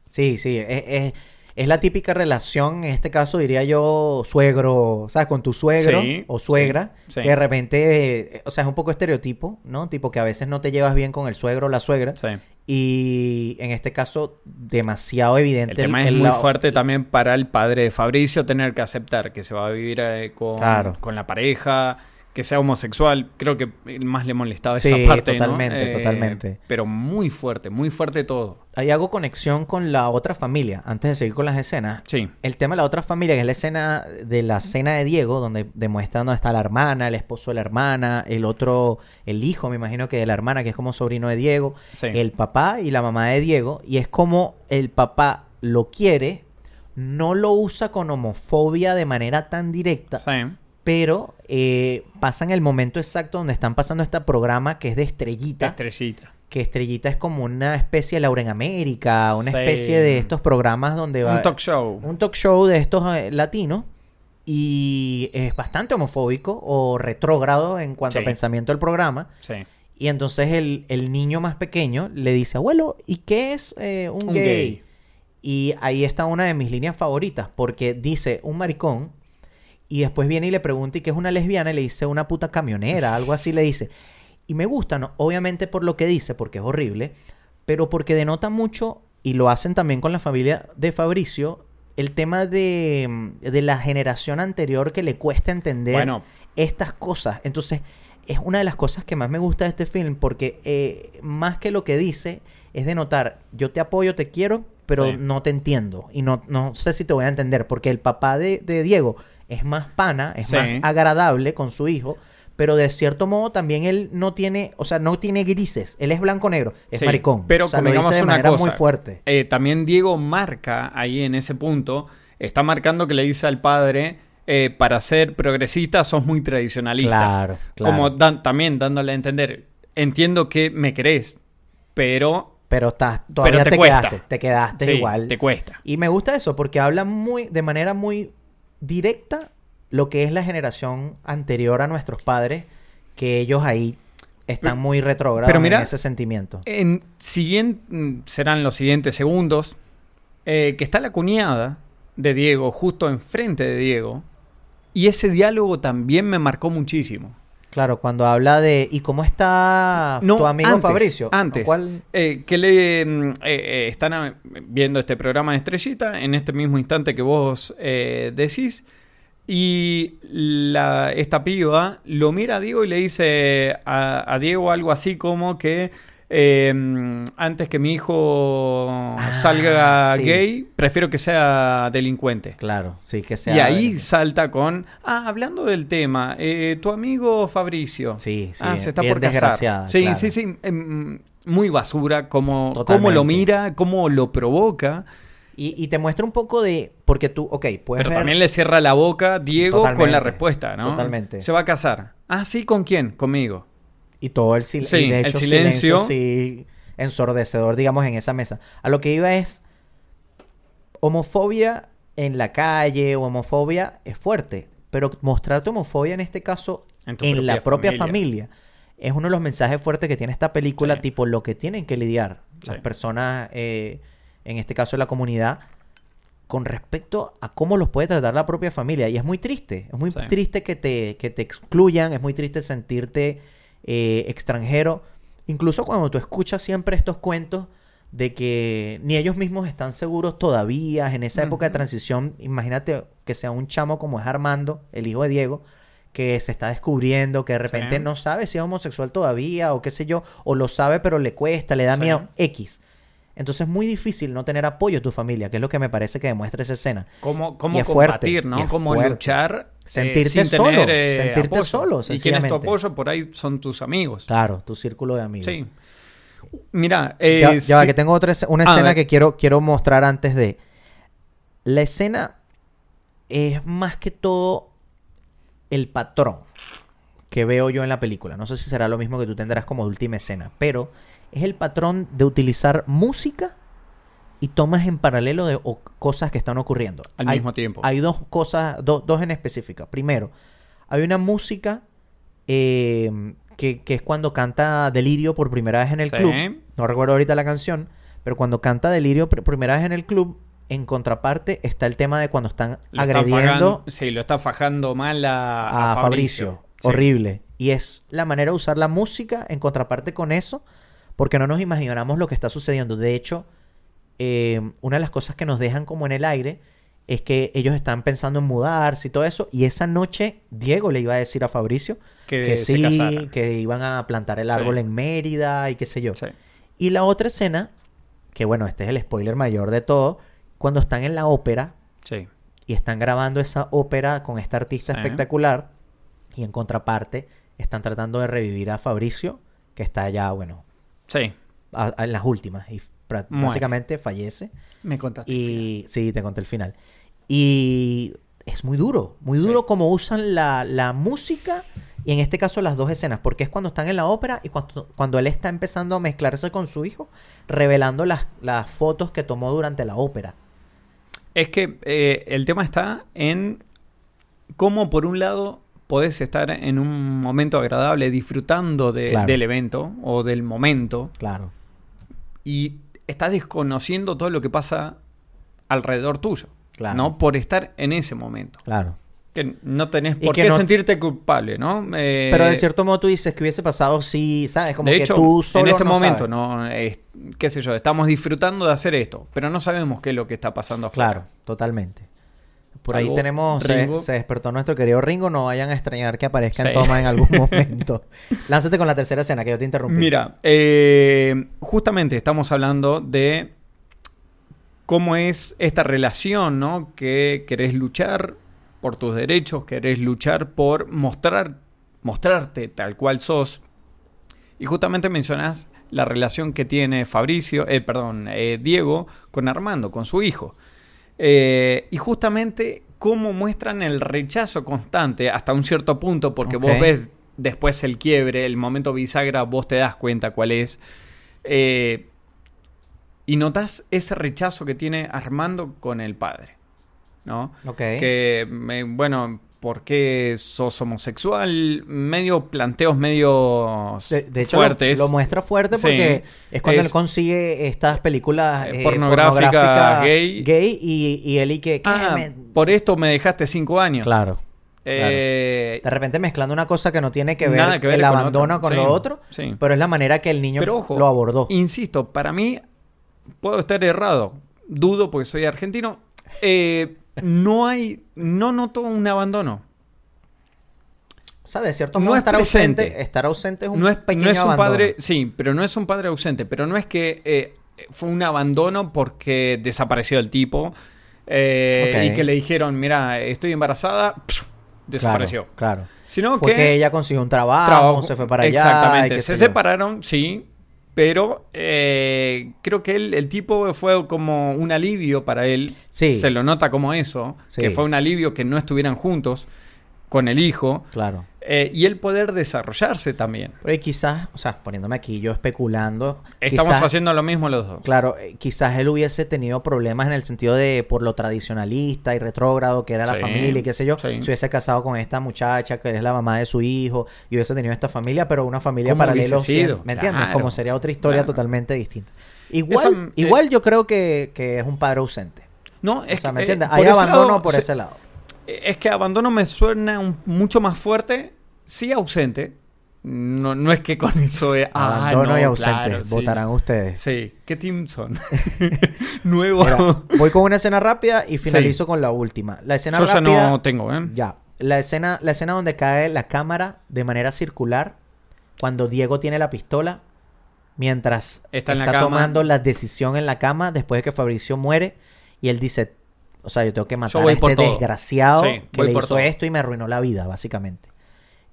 Sí, sí, es, es- es la típica relación, en este caso diría yo, suegro, ¿sabes? Con tu suegro Sí, o suegra, sí, sí. que de repente, eh, o sea, es un poco estereotipo, ¿no? Tipo que a veces no te llevas bien con el suegro o la suegra. Y en este caso, demasiado evidente. El tema es el muy lado- fuerte también para el padre de Fabricio tener que aceptar que se va a vivir eh, con, Claro. con la pareja, que sea homosexual. Creo que más le molestaba Sí, esa parte. ¿no? totalmente, Eh, totalmente. Pero muy fuerte, muy fuerte todo. Ahí hago conexión con la otra familia, antes de seguir con las escenas. Sí. El tema de la otra familia, que es la escena de la cena de Diego, donde demuestran dónde está la hermana, el esposo de la hermana, el otro, el hijo, me imagino que de la hermana, que es como sobrino de Diego, Sí. el papá y la mamá de Diego, y es como el papá lo quiere, no lo usa con homofobia de manera tan directa, Sí. Pero eh, pasan el momento exacto donde están pasando este programa que es de estrellita Estrellita. que Estrellita es como una especie de Laura en América, una Sí. especie de estos programas donde va... Un talk show. Un talk show de estos eh, latinos y es bastante homofóbico o retrógrado en cuanto Sí. a pensamiento del programa. Sí. Y entonces el, el niño más pequeño le dice, abuelo, ¿y qué es eh, un, Un gay? gay. Y ahí está una de mis líneas favoritas porque dice un maricón y después viene y le pregunta, ¿y qué es una lesbiana? Y le dice una puta camionera, algo así le dice. Y me gusta, ¿no? Obviamente por lo que dice, porque es horrible, pero porque denota mucho, y lo hacen también con la familia de Fabricio, el tema de, mm, de la generación anterior que le cuesta entender Bueno. estas cosas. Entonces, es una de las cosas que más me gusta de este film, porque eh, más que lo que dice, es de notar, yo te apoyo, te quiero, pero Sí. no te entiendo. Y no, no sé si te voy a entender, porque el papá de, de Diego es más pana, es Sí. más agradable con su hijo, pero de cierto modo también él no tiene, o sea, no tiene grises. Él es blanco-negro, es Sí, maricón. Pero o sea, lo dice de una manera cosa. muy fuerte. eh, también Diego marca ahí en ese punto, está marcando que le dice al padre, eh, para ser progresista sos muy tradicionalista. Claro, claro. Como dan- también dándole a entender, entiendo que me querés, pero... Pero estás, todavía te te, quedaste, te quedaste Sí, igual. te cuesta. Y me gusta eso porque habla muy, de manera muy directa lo que es la generación anterior a nuestros padres, que ellos ahí están Pero- muy retrógrados pero mira, en ese sentimiento. En siguien- serán los siguientes segundos, eh, que está la cuñada de Diego justo enfrente de Diego, y ese diálogo también me marcó muchísimo. Claro, cuando habla de ¿y cómo está No, tu amigo antes, Fabricio? Antes. ¿Cuál? Eh, que le mm, eh, eh, están viendo este programa de Estrellita en este mismo instante que vos eh, decís. Y la, esta piba lo mira a Diego y le dice a, a Diego algo así como que eh, mm, antes que mi hijo salga Ah, sí. gay, prefiero que sea delincuente. Claro, sí, que sea... Y ahí salta con, ah, hablando del tema, eh, tu amigo Fabricio. Sí, sí, Ah, se está bien por casar. Sí, claro. sí, sí. em, muy basura, como, cómo Totalmente. lo mira, cómo lo provoca. Y, y te muestra un poco de... Porque tú, ok, puedes Pero ver... también le cierra la boca Diego con la respuesta, ¿no? totalmente. Se va a casar. Ah, sí, ¿con quién? Conmigo. Y todo el sil- Sí, y de el hecho, silencio. silencio sí, ensordecedor, digamos, en esa mesa. A lo que iba es homofobia en la calle o homofobia es fuerte, pero mostrarte homofobia en este caso En tu la propia familia. es uno de los mensajes fuertes que tiene esta película, Sí. tipo lo que tienen que lidiar las personas, eh, en este caso la comunidad, con respecto a cómo los puede tratar la propia familia. Y es muy triste, es muy Sí. triste que te, que te excluyan, es muy triste sentirte eh, extranjero. Incluso cuando tú escuchas siempre estos cuentos de que ni ellos mismos están seguros todavía en esa época de transición. Imagínate que sea un chamo como es Armando, el hijo de Diego, que se está descubriendo, que de repente Sí. no sabe si es homosexual todavía o qué sé yo, o lo sabe pero le cuesta, le da Sí. miedo, X. Entonces es muy difícil no tener apoyo de tu familia, que es lo que me parece que demuestra esa escena. Cómo, cómo Y es fuerte, combatir, y ¿no? es Cómo fuerte. luchar. Eh, Sentirte sin solo, tener, eh, sentirte apoyo. solo, Y quien es tu apoyo por ahí son tus amigos. Claro, tu círculo de amigos. Sí. Mira, eh, ya, ya va, que tengo otra escena- una escena que quiero, quiero mostrar antes de. La escena es más que todo el patrón que veo yo en la película. No sé si será lo mismo que tú tendrás como última escena, pero es el patrón de utilizar música y tomas en paralelo de o- cosas que están ocurriendo. Al Hay- mismo tiempo. Hay dos cosas, do- dos en específica. Primero, hay una música eh, que, que es cuando canta Delirio por primera vez en el Sí. club. No recuerdo ahorita la canción, pero cuando canta Delirio por primera vez en el club, en contraparte está el tema de cuando están Lo está agrediendo fajando- sí, lo está fajando mal a, a, a Fabricio. Sí. Horrible. Y es la manera de usar la música en contraparte con eso, porque no nos imaginamos lo que está sucediendo. De hecho, eh, una de las cosas que nos dejan como en el aire es que ellos están pensando en mudarse y todo eso. Y esa noche Diego le iba a decir a Fabricio Que sí, casara. que iban a plantar el árbol Sí. en Mérida y qué sé yo. Sí. Y la otra escena, que bueno, este es el spoiler mayor de todo, cuando están en la ópera Sí. y están grabando esa ópera con esta artista espectacular y en contraparte están tratando de revivir a Fabricio que está ya bueno Sí. a- a- en las últimas y Muere. básicamente fallece Me contaste. y sí te conté el final y es muy duro muy duro como usan la, la música y en este caso las dos escenas porque es cuando están en la ópera y cuando, cuando él está empezando a mezclarse con su hijo revelando las, las fotos que tomó durante la ópera Es que eh, el tema está en cómo, por un lado, podés estar en un momento agradable disfrutando de- Claro. del evento o del momento claro y estás desconociendo todo lo que pasa alrededor tuyo. Claro. ¿No? Por estar en ese momento. claro Que no tenés por qué no- sentirte culpable, ¿no? Eh, Pero de cierto modo tú dices que hubiese pasado si, ¿sabes? Como de que hecho, tú solo en este no momento, sabes. no, qué sé yo, estamos disfrutando de hacer esto, pero no sabemos qué es lo que está pasando afuera. Claro, totalmente. Por ahí tenemos, se, se despertó nuestro querido Ringo, no vayan a extrañar que aparezca en toma en algún momento. Lánzate con la tercera escena, que yo te interrumpí. Mira, eh, justamente estamos hablando de cómo es esta relación, ¿no? Que querés luchar por tus derechos, querés luchar por mostrar, mostrarte tal cual sos. Y justamente mencionás la relación que tiene Fabricio, eh, perdón, eh, Diego con Armando, con su hijo. Eh, y justamente cómo muestran el rechazo constante hasta un cierto punto, porque vos ves después el quiebre, el momento bisagra, vos te das cuenta cuál es. Eh, y notas ese rechazo que tiene Armando con el padre. ¿No? Ok. Que, me- bueno, ¿por qué sos homosexual? Medio planteos medio De, de hecho, lo- fuertes. Lo, muestra fuerte Sí. porque es cuando Es- él consigue estas películas Eh, eh, pornográficas, pornográficas gay. gay y, y él y que... Ah, me- por esto me dejaste cinco años. Claro. Eh, De repente mezclando una cosa que no tiene que ver, que ver el con abandono otro. con Sí, lo otro, sí. pero es la manera que el niño Pero ojo, lo abordó. Insisto, para mí, puedo estar errado. Dudo porque soy argentino. Eh, no hay, no noto un abandono. O sea, de cierto no modo es estar ausente, estar ausente es un No es, pequeño no es un abandono. padre, sí, pero no es un padre ausente. Pero no es que eh, fue un abandono porque desapareció el tipo eh, y que le dijeron, mira, estoy embarazada, desapareció. Claro. claro. Sino Fue que, que, ella consiguió un trabajo, trabajo- se fue para allá. Exactamente. Se separaron, sí. Pero eh, creo que él- el tipo fue como un alivio para él. Sí. Se lo nota como eso. Sí. Que fue un alivio que no estuvieran juntos con el hijo. Claro. Eh, y el poder desarrollarse también. Pero ahí quizás, o sea, poniéndome aquí yo especulando. Estamos quizás- haciendo lo mismo los dos. Claro, eh, quizás él hubiese tenido problemas en el sentido de por lo tradicionalista y retrógrado que era la Sí, familia y qué sé yo. sí. Se hubiese casado con esta muchacha que es la mamá de su hijo y hubiese tenido esta familia, pero una familia ¿Cómo paralela. ¿Me entiendes? Claro, Como sería otra historia claro. totalmente distinta. Igual, eh, igual yo creo que, que es un padre ausente. No, O es sea, que, ¿me eh, entiendes? por Hay abandono lado, por se- ese lado. Es que abandono me suena un- mucho más fuerte. Sí, ausente. No, no es que con eso es. ah, Abandono no, y ausente. claro, sí. Votarán ustedes. Sí. ¿Qué team son? Nuevo. Mira, voy con una escena rápida y finalizo con la última. La escena Yo ya rápida. no tengo, ¿eh? Ya. La escena, la escena donde cae la cámara de manera circular, cuando Diego tiene la pistola, mientras Está la tomando la decisión en la cama, después de que Fabricio muere, y él dice, o sea, yo tengo que matar a este desgraciado Sí, que le hizo todo. esto y me arruinó la vida, básicamente.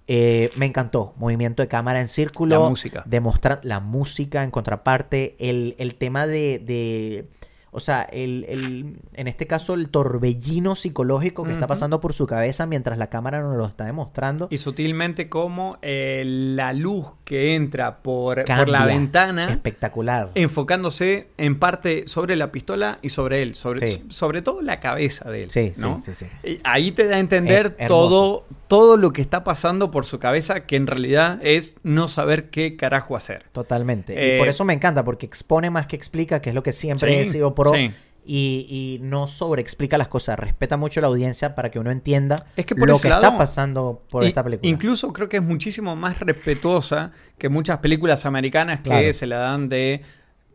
Eh, me encantó. Movimiento de cámara en círculo. La música. Demostrar la música en contraparte. El, el tema de, de- O sea, el, el- en este caso, el torbellino psicológico que está pasando por su cabeza mientras la cámara nos lo está demostrando. Y sutilmente como eh, la luz que entra por, por la ventana, Espectacular. enfocándose en parte sobre la pistola y sobre él, sobre, Sí. sobre todo la cabeza de él. Sí, ¿no? sí, sí, sí. Ahí te da a entender todo, todo lo que está pasando por su cabeza, que en realidad es no saber qué carajo hacer. Totalmente. y Eh, por eso me encanta, porque expone más que explica, que es lo que siempre he sido pro. sí. Y, y no sobreexplica las cosas, respeta mucho a la audiencia para que uno entienda Es que por lo que lado- está pasando por Y- esta película. Incluso creo que es muchísimo más respetuosa que muchas películas americanas que Claro. se la dan de...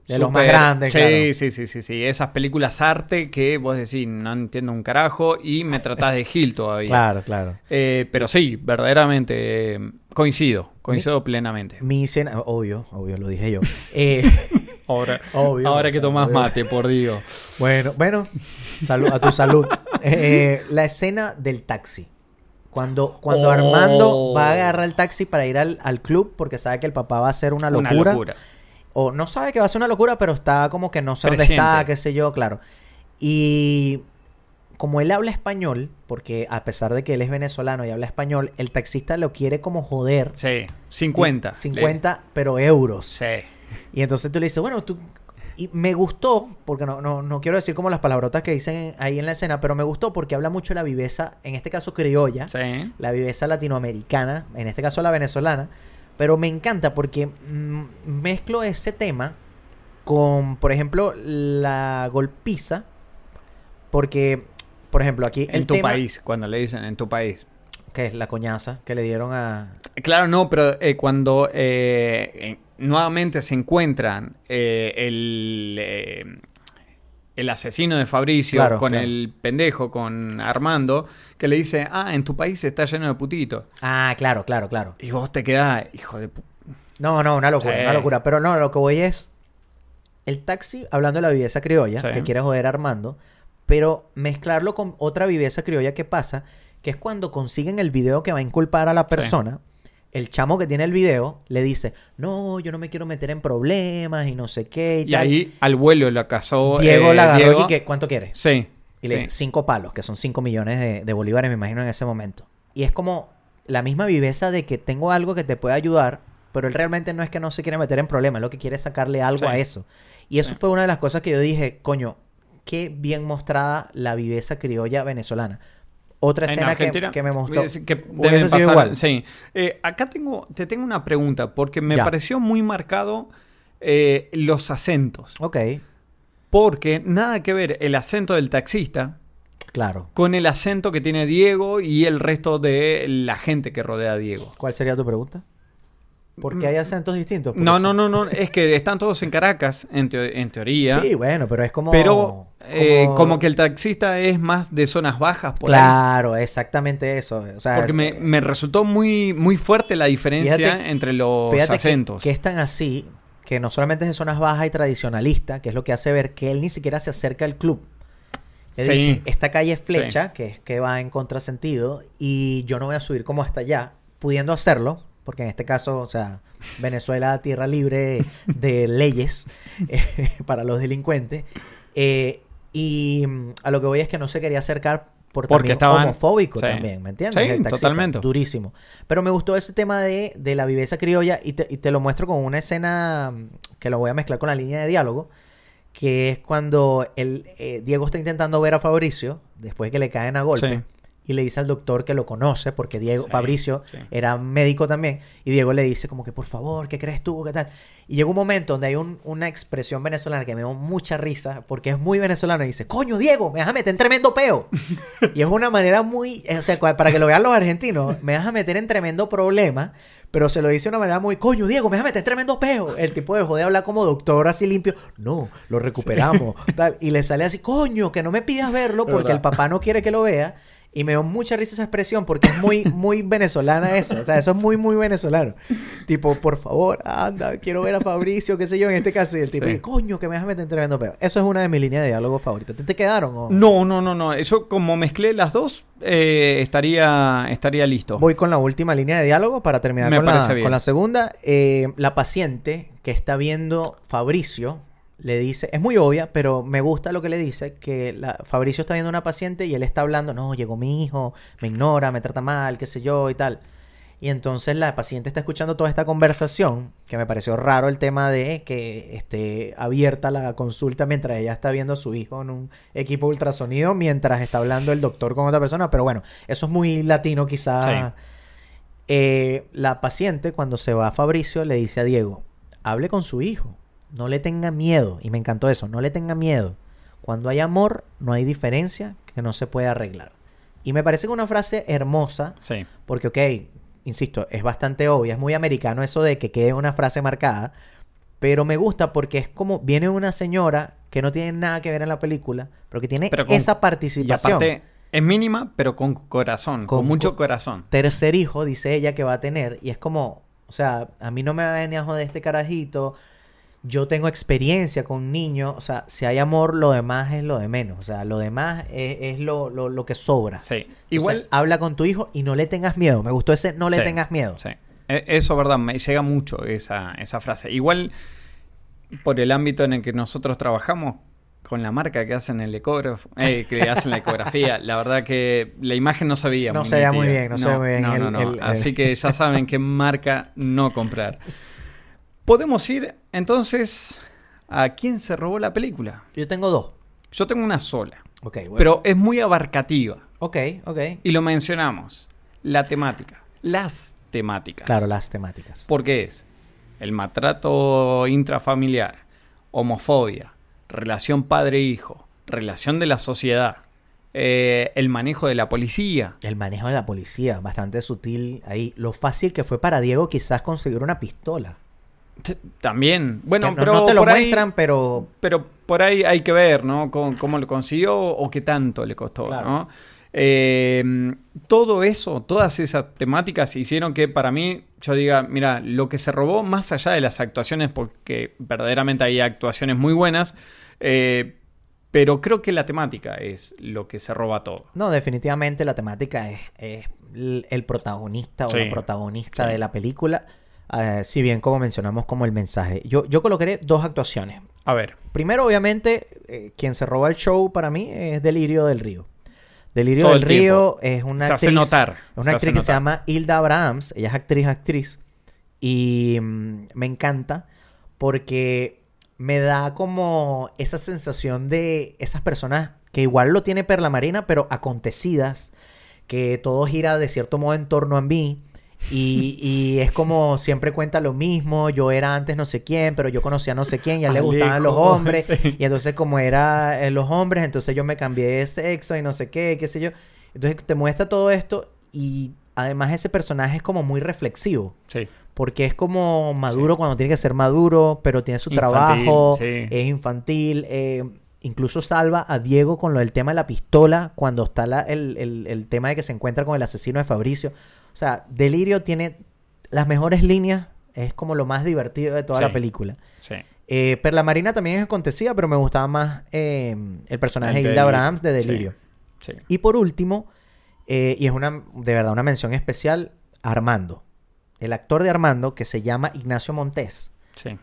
De los más grandes, Sí, claro. sí, sí, sí, sí. Esas películas arte que vos decís, no entiendo un carajo y me tratás de Gil todavía. Claro, claro. Eh, pero sí, verdaderamente eh, coincido, coincido plenamente. Mi escena, obvio, obvio, lo dije yo. Eh, Ahora, Obvio, ahora que tomás obvio. mate, por Dios. bueno, bueno, salud, a tu salud. Eh, la escena del taxi. Cuando, cuando Oh. Armando va a agarrar el taxi para ir al, al club porque sabe que el papá va a hacer una locura. Una locura. O no sabe que va a ser una locura, pero está como que no sé dónde Presente. está, qué sé yo, claro. Y como él habla español, porque a pesar de que él es venezolano y habla español, el taxista lo quiere como joder. Sí, 50. 50, pero euros. Sí. Y entonces tú le dices, bueno, tú... Y me gustó, porque no, no, no quiero decir como las palabrotas que dicen ahí en la escena, pero me gustó porque habla mucho de la viveza, en este caso criolla, Sí. la viveza latinoamericana, en este caso la venezolana, pero me encanta porque mm, mezclo ese tema con, por ejemplo, la golpiza, porque, por ejemplo, aquí En el tu tema, país, cuando le dicen en tu país. que es la coñaza que le dieron a... Claro, no, pero eh, cuando eh, eh, nuevamente se encuentran eh, el, eh, el asesino de Fabricio Claro, con claro. el pendejo, con Armando, que le dice, ah, en tu país está lleno de putitos. Ah, claro, claro, claro. Y vos te quedás, hijo de. No, no, una locura, Sí. una locura. Pero no, lo que voy es. El taxi, hablando de la viveza criolla, Sí. que quiere joder a Armando, pero mezclarlo con otra viveza criolla que pasa, que es cuando consiguen el video que va a inculpar a la persona. El chamo que tiene el video le dice, no, yo no me quiero meter en problemas y no sé qué. Y, Y tal". ahí al vuelo lo casó Diego eh, la agarró Diego. y que, ¿cuánto quieres? Sí. Y le sí. dice, cinco palos, que son cinco millones de, de bolívares, me imagino, en ese momento. Y es como la misma viveza de que tengo algo que te puede ayudar, pero él realmente no es que no se quiere meter en problemas, lo que quiere es sacarle algo Sí. a eso. Y eso Sí. fue una de las cosas que yo dije, coño, qué bien mostrada la viveza criolla venezolana. Otra En escena que, me mostró. que sido pasar- igual. Sí. Eh, acá tengo, te tengo una pregunta, porque me Ya. pareció muy marcado eh, los acentos. Ok, Porque nada que ver el acento del taxista claro. con el acento que tiene Diego y el resto de la gente que rodea a Diego. ¿Cuál sería tu pregunta? Porque hay acentos distintos. Mm. No, no, no, no, es que están todos en Caracas, en, teo- en teoría. Sí, bueno, pero es como. pero eh, como... que el taxista es más de zonas bajas por ahí. Claro, exactamente eso. O sea, Porque es- me, me resultó muy, muy fuerte la diferencia Fíjate- entre los Fíjate que- acentos. Que, es tan así que no solamente es de zonas bajas y tradicionalista, que es lo que hace ver que él ni siquiera se acerca al club. Él Sí. dice, esta calle es flecha, que es que va en contrasentido, y yo no voy a subir como hasta allá, pudiendo hacerlo, porque en este caso, o sea, Venezuela, tierra libre de leyes eh, para los delincuentes. Eh, y mm, a lo que voy es que no se quería acercar por Porque estaban- homofóbico Sí. también, ¿me entiendes? Sí, El taxista, totalmente. Durísimo. Pero me gustó ese tema de, de la viveza criolla y te, y te lo muestro con una escena mm, que lo voy a mezclar con la línea de diálogo, que es cuando el, eh, Diego está intentando ver a Fabricio, después de que le caen a golpe, Sí. Y le dice al doctor que lo conoce, porque Diego, Sí, Fabricio sí. era médico también, y Diego le dice como que por favor, ¿qué crees tú? ¿Qué tal? Y llega un momento donde hay un- una expresión venezolana que me dio mucha risa, porque es muy venezolano, y dice, coño Diego, me vas a meter en tremendo peo. y es una manera muy, eh, o sea, para que lo vean los argentinos, me vas a meter en tremendo problema, pero se lo dice de una manera muy, coño Diego, me vas a meter en tremendo peo. El tipo dejó de hablar como doctor así limpio, no, lo recuperamos, tal, y le sale así, coño, que no me pidas verlo porque ¿Verdad? el papá no quiere que lo vea. Y me dio mucha risa esa expresión porque es muy, muy venezolana eso. O sea, eso es muy, muy venezolano. Tipo, por favor, anda, quiero ver a Fabricio, qué sé yo, en este caso. Y el tipo, Sí. coño, que me vas a meter en tremendo peo. Eso es una de mis líneas de diálogo favoritas. ¿Te, te quedaron? o? No, no, no, no. Eso como mezclé las dos, eh, estaría, estaría listo. Voy con la última línea de diálogo para terminar Me con, la, bien. con la segunda. Eh, la paciente que está viendo Fabricio le dice, es muy obvia, pero me gusta lo que le dice, que la- Fabricio está viendo una paciente y él está hablando, no, llegó mi hijo, me ignora, me trata mal, qué sé yo y tal. Y entonces la paciente está escuchando toda esta conversación, que me pareció raro el tema de que esté abierta la consulta mientras ella está viendo a su hijo en un equipo de ultrasonido, mientras está hablando el doctor con otra persona. Pero bueno, eso es muy latino quizá. Eh, la paciente cuando se va a Fabricio le dice a Diego, hable con su hijo, no le tenga miedo. Y me encantó eso, no le tenga miedo. Cuando hay amor, no hay diferencia que no se puede arreglar. Y me parece que una frase hermosa, Sí. porque, ok, insisto, es bastante obvia, es muy americano eso de que quede una frase marcada, pero me gusta porque es como, viene una señora que no tiene nada que ver en la película, pero que tiene Pero con- esa Y participación. aparte, es mínima, pero con corazón, con, Con mucho co- corazón. Tercer hijo, dice ella, que va a tener, y es como, o sea, a mí no me va a venir a joder este carajito, yo tengo experiencia con niños, o sea, si hay amor, lo demás es lo de menos, o sea, lo demás es, es lo, lo- lo que sobra. Sí. Igual, habla con tu hijo y no le tengas miedo. Me gustó ese no le Sí, tengas miedo. Sí. E- Eso, verdad, me llega mucho esa, esa frase. Igual, por el ámbito en el que nosotros trabajamos, con la marca que hacen el ecógrafo, eh, que hacen la ecografía, la verdad que la imagen no se veía No muy se veía muy bien, no se veía muy bien No, el- no, no. el- el- Así que ya saben qué marca no comprar. Podemos ir entonces a quién se robó la película. Yo tengo dos. Yo tengo una sola, Ok, bueno. pero es muy abarcativa. Ok, ok. Y lo mencionamos. La temática. Las temáticas. Claro, las temáticas. Porque es el maltrato intrafamiliar, homofobia, relación padre-hijo, relación de la sociedad, eh, el manejo de la policía. El manejo de la policía, bastante sutil ahí. Lo fácil que fue para Diego quizás conseguir una pistola. También, bueno, pero no te lo por ahí- muestran, pero... pero por ahí hay que ver, ¿no? Cómo, cómo lo consiguió o qué tanto le costó, Claro. ¿no? Eh, todo eso, todas esas temáticas hicieron que para mí yo diga, mira, lo que se robó más allá de las actuaciones, porque verdaderamente hay actuaciones muy buenas, eh, pero creo que la temática es lo que se roba todo. No, definitivamente la temática es, es el protagonista o Sí, la protagonista sí. de la película. Eh, si bien como mencionamos como el mensaje. Yo, yo colocaré dos actuaciones. A ver, Primero, obviamente, eh, quien se roba el show para mí es Delirio del Río. Delirio Todo del el Río es una Se hace actriz, notar, es una hace actriz que se llama Hilda Abrahams. Ella es actriz, actriz. Y mm, me encanta porque me da como esa sensación de esas personas que igual lo tiene Perla Marina, pero acontecidas, que todo gira de cierto modo en torno a mí. Y, y es como siempre cuenta lo mismo, yo era antes no sé quién, pero yo conocía a no sé quién y a él le gustaban los hombres. sí. Y entonces como era eh, los hombres, entonces yo me cambié de sexo y no sé qué, qué sé yo. Entonces te muestra todo esto y además ese personaje es como muy reflexivo. sí. Porque es como maduro cuando tiene que ser maduro, pero tiene su Infantil, trabajo, sí. es infantil. eh, incluso salva a Diego con lo del tema de la pistola cuando está la- el, el- el tema de que se encuentra con el asesino de Fabricio. O sea, Delirio tiene las mejores líneas, es como lo más divertido de toda Sí. la película. Sí. Eh, Perla Marina también es acontecida, pero me gustaba más eh, el personaje de Hilda. Abrahams de Delirio. Sí. Y por último, eh, y es una, de verdad, una mención especial, Armando. El actor de Armando, que se llama Ignacio Montés. Sí.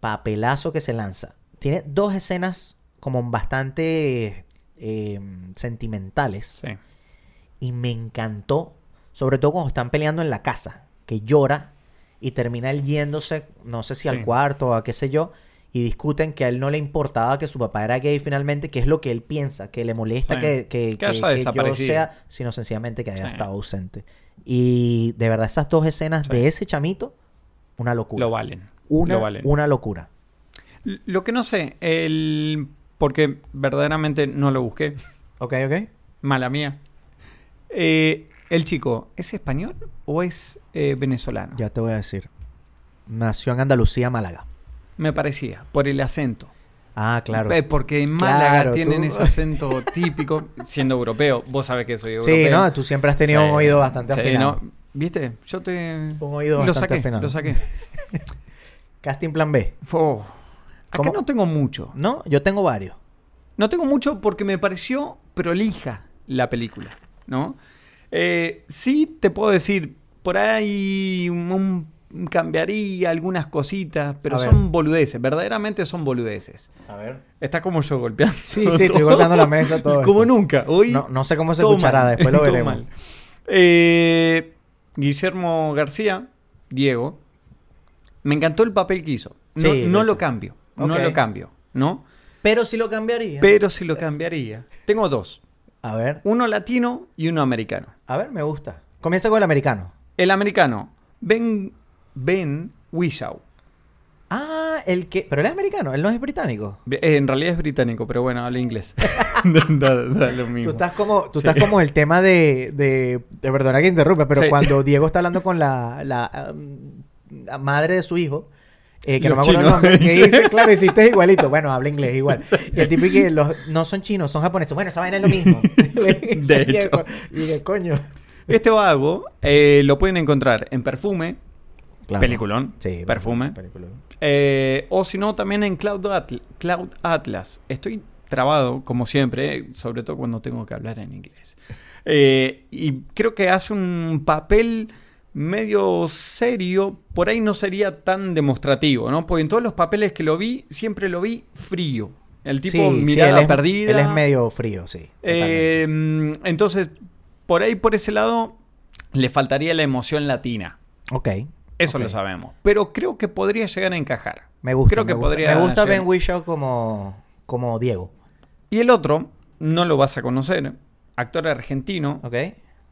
Papelazo que se lanza. Tiene dos escenas como bastante eh, sentimentales. Sí. Y me encantó, sobre todo cuando están peleando en la casa, que llora y termina él yéndose, no sé si al cuarto o a qué sé yo, y discuten que a él no le importaba que su papá era gay finalmente, que es lo que él piensa, que le molesta Sí. que, que, Que que- haya que yo sea, sino sencillamente que haya Sí. estado ausente. Y de verdad, esas dos escenas de ese chamito, una locura. Lo valen. Una, Lo valen. una locura. Lo que no sé, el... porque verdaderamente no lo busqué, Ok, ok. mala mía. Eh, el chico, ¿es español o es eh, venezolano? Ya te voy a decir. Nació en Andalucía, Málaga. Me parecía, por el acento. Ah, claro. Eh, porque en Málaga Claro, tienen tú- ese acento típico, siendo europeo. Vos sabés que soy Sí, europeo. no, tú siempre has tenido un oído bastante sí, afinado. ¿no? ¿Viste? Yo te... Un oído lo bastante saqué, afinado. lo saqué. Casting plan B. Oh. Acá ¿Cómo? no tengo mucho. No, yo tengo varios. No tengo mucho porque me pareció prolija la película, ¿no? Eh, sí te puedo decir, por ahí un- un- cambiaría algunas cositas, pero A ver. son boludeces, verdaderamente son boludeces. A ver. Está como yo golpeando. Sí, sí, estoy golpeando la mesa, todo Como esto. nunca. Hoy No, no sé cómo se escuchará, mal, después lo todo veremos. mal. Eh, Guillermo García, Diego, me encantó el papel que hizo. No, Sí, no lo cambio, no lo cambio, ¿no? Pero sí lo cambiaría. Pero sí lo cambiaría. Tengo dos, A ver, uno latino y uno americano. a ver, me gusta. Comienza con el americano. El americano, Ben, ben Whishaw. Ah, el que. Pero él es americano, él no es británico. Eh, En realidad es británico, pero bueno, habla inglés. da, lo mismo. Tú estás como, tú Sí. estás como el tema de, de, de perdona que interrumpa, pero Sí. cuando Diego está hablando con la, la, um, la madre de su hijo, eh, que no me Los acuerdo el chinos. nombre, que dice, claro, hiciste igualito. Bueno, habla inglés igual. Y el tipo y que los, no son chinos, son japoneses. Bueno, esa vaina es lo mismo. de Y hecho. Y de coño. Este vago eh, lo pueden encontrar en Perfume, Claro. peliculón, Sí, Perfume, Peliculón. eh, o si no también en Cloud, Atl- Cloud Atlas. Estoy trabado, como siempre, sobre todo cuando tengo que hablar en inglés. Eh, y creo que hace un papel medio serio, por ahí no sería tan demostrativo, ¿no? Porque en todos los papeles que lo vi, siempre lo vi frío. El tipo Sí, sí, mirada él es- perdida. Él es medio frío, sí. Eh, entonces, por ahí, por ese lado, le faltaría la emoción latina. ok. Eso lo sabemos. Pero creo que podría llegar a encajar. Me gusta. Creo que me gusta. podría Me gusta llegar. Ben Whishaw como, como Diego. Y el otro, no lo vas a conocer, actor argentino, ¿Ok?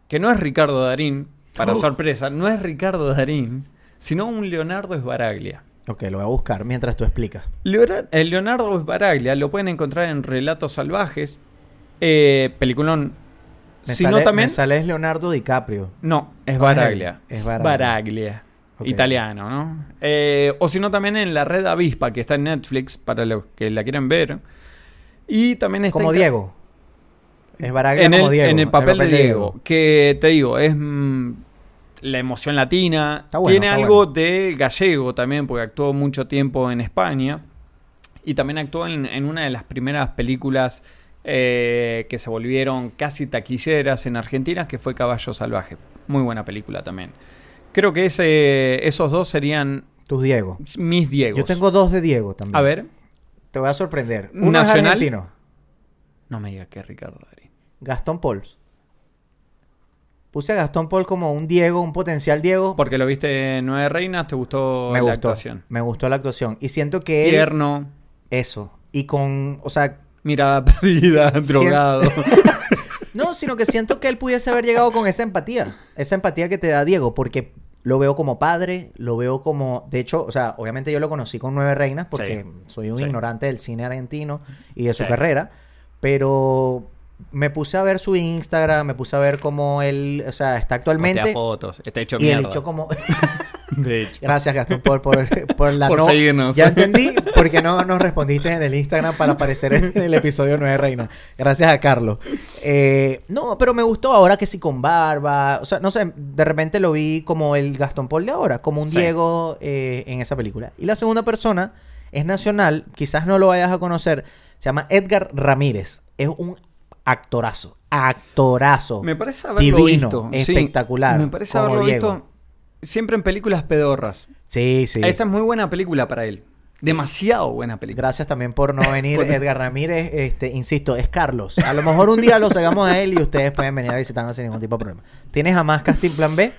que no es Ricardo Darín, para Oh. sorpresa, no es Ricardo Darín, sino un Leonardo Sbaraglia. Ok, lo voy a buscar mientras tú explicas. El Leonardo Sbaraglia lo pueden encontrar en Relatos Salvajes, eh, peliculón. Me Si sale, no también... me sale es Leonardo DiCaprio. No, es Baraglia. es Es Baraglia. Italiano, ¿no? Eh, o si no, también en la red Avispa, que está en Netflix, para los que la quieran ver. Y también está... Como Diego. Es Baraglia En como el, Diego. en el papel de Diego. Que te digo, es mm, la emoción latina. Está bueno, Tiene está algo bueno. de gallego también, porque actuó mucho tiempo en España. Y también actuó en, en una de las primeras películas eh, que se volvieron casi taquilleras en Argentina, que fue Caballo Salvaje. Muy buena película también. Creo que ese, esos dos serían Tus Diego. mis Diegos. Yo tengo dos de Diego también. A ver, Te voy a sorprender. Uno Nacional. es argentino. no me digas que Ricardo Darín. Gastón Pauls. Puse a Gastón Paul como un Diego, un potencial Diego. Porque lo viste en Nueve Reinas, te gustó me la gustó. actuación. Me gustó la actuación. Y siento que él- Tierno, Eso. Y con. O sea. mirada perdida, drogado. No, sino que siento que él pudiese haber llegado con esa empatía. Esa empatía que te da Diego. Porque lo veo como padre, lo veo como. De hecho, o sea, obviamente yo lo conocí con Nueve Reinas porque Sí. soy un Sí. ignorante del cine argentino y de su Sí. carrera. Pero me puse a ver su Instagram, me puse a ver cómo él, o sea, está actualmente. Postea fotos, está hecho y el mierda. hecho como. De hecho. Gracias, Gastón, por, por, por la Por no. seguirnos. Ya entendí porque no nos respondiste en el Instagram para aparecer en el episodio 9 Reina. Gracias a Carlos. Eh, no, pero me gustó ahora que sí con barba. O sea, no sé, de repente lo vi como el Gastón Paul de ahora, como un Sí. Diego eh, en esa película. Y la segunda persona es nacional, quizás no lo vayas a conocer. Se llama Edgar Ramírez. Es un actorazo. Actorazo. Me parece haberlo Divino, visto. sí. espectacular, me parece haberlo Diego. visto siempre en películas pedorras. Sí, sí. Esta es muy buena película para él. Demasiado buena película. Gracias también por no venir, Por- Edgar Ramírez. Este, insisto, es Carlos. A lo mejor un día lo sacamos a él y ustedes pueden venir a visitarnos sin ningún tipo de problema. ¿Tienes a más casting plan B?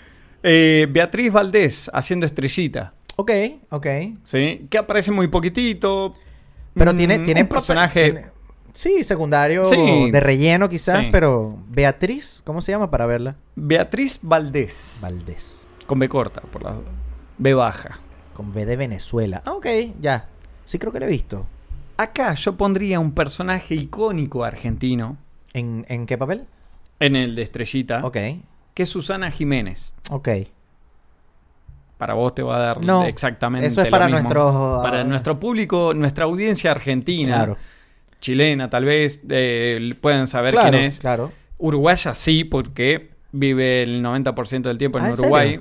Eh, Beatriz Valdés haciendo estrellita. Ok, ok. ¿Sí? Que aparece muy poquitito. Pero Mm, tiene, tiene un personaje. tiene- sí, secundario Sí. de relleno quizás, Sí. pero Beatriz, ¿cómo se llama para verla? Beatriz Valdés. Valdés. Con B corta, por la B baja. Con B de Venezuela. Ah, ok, ya. Sí creo que la he visto. Acá yo pondría un personaje icónico argentino ¿En, en qué papel? en el de Estrellita, Ok, que es Susana Jiménez. ok. Para vos te va a dar No, exactamente eso es lo para mismo. nuestros- para nuestro público, nuestra audiencia argentina, Claro. Chilena tal vez, eh, pueden saber claro, quién es. Claro. Uruguaya sí, porque vive el 90% del tiempo en Ah, ¿en Uruguay.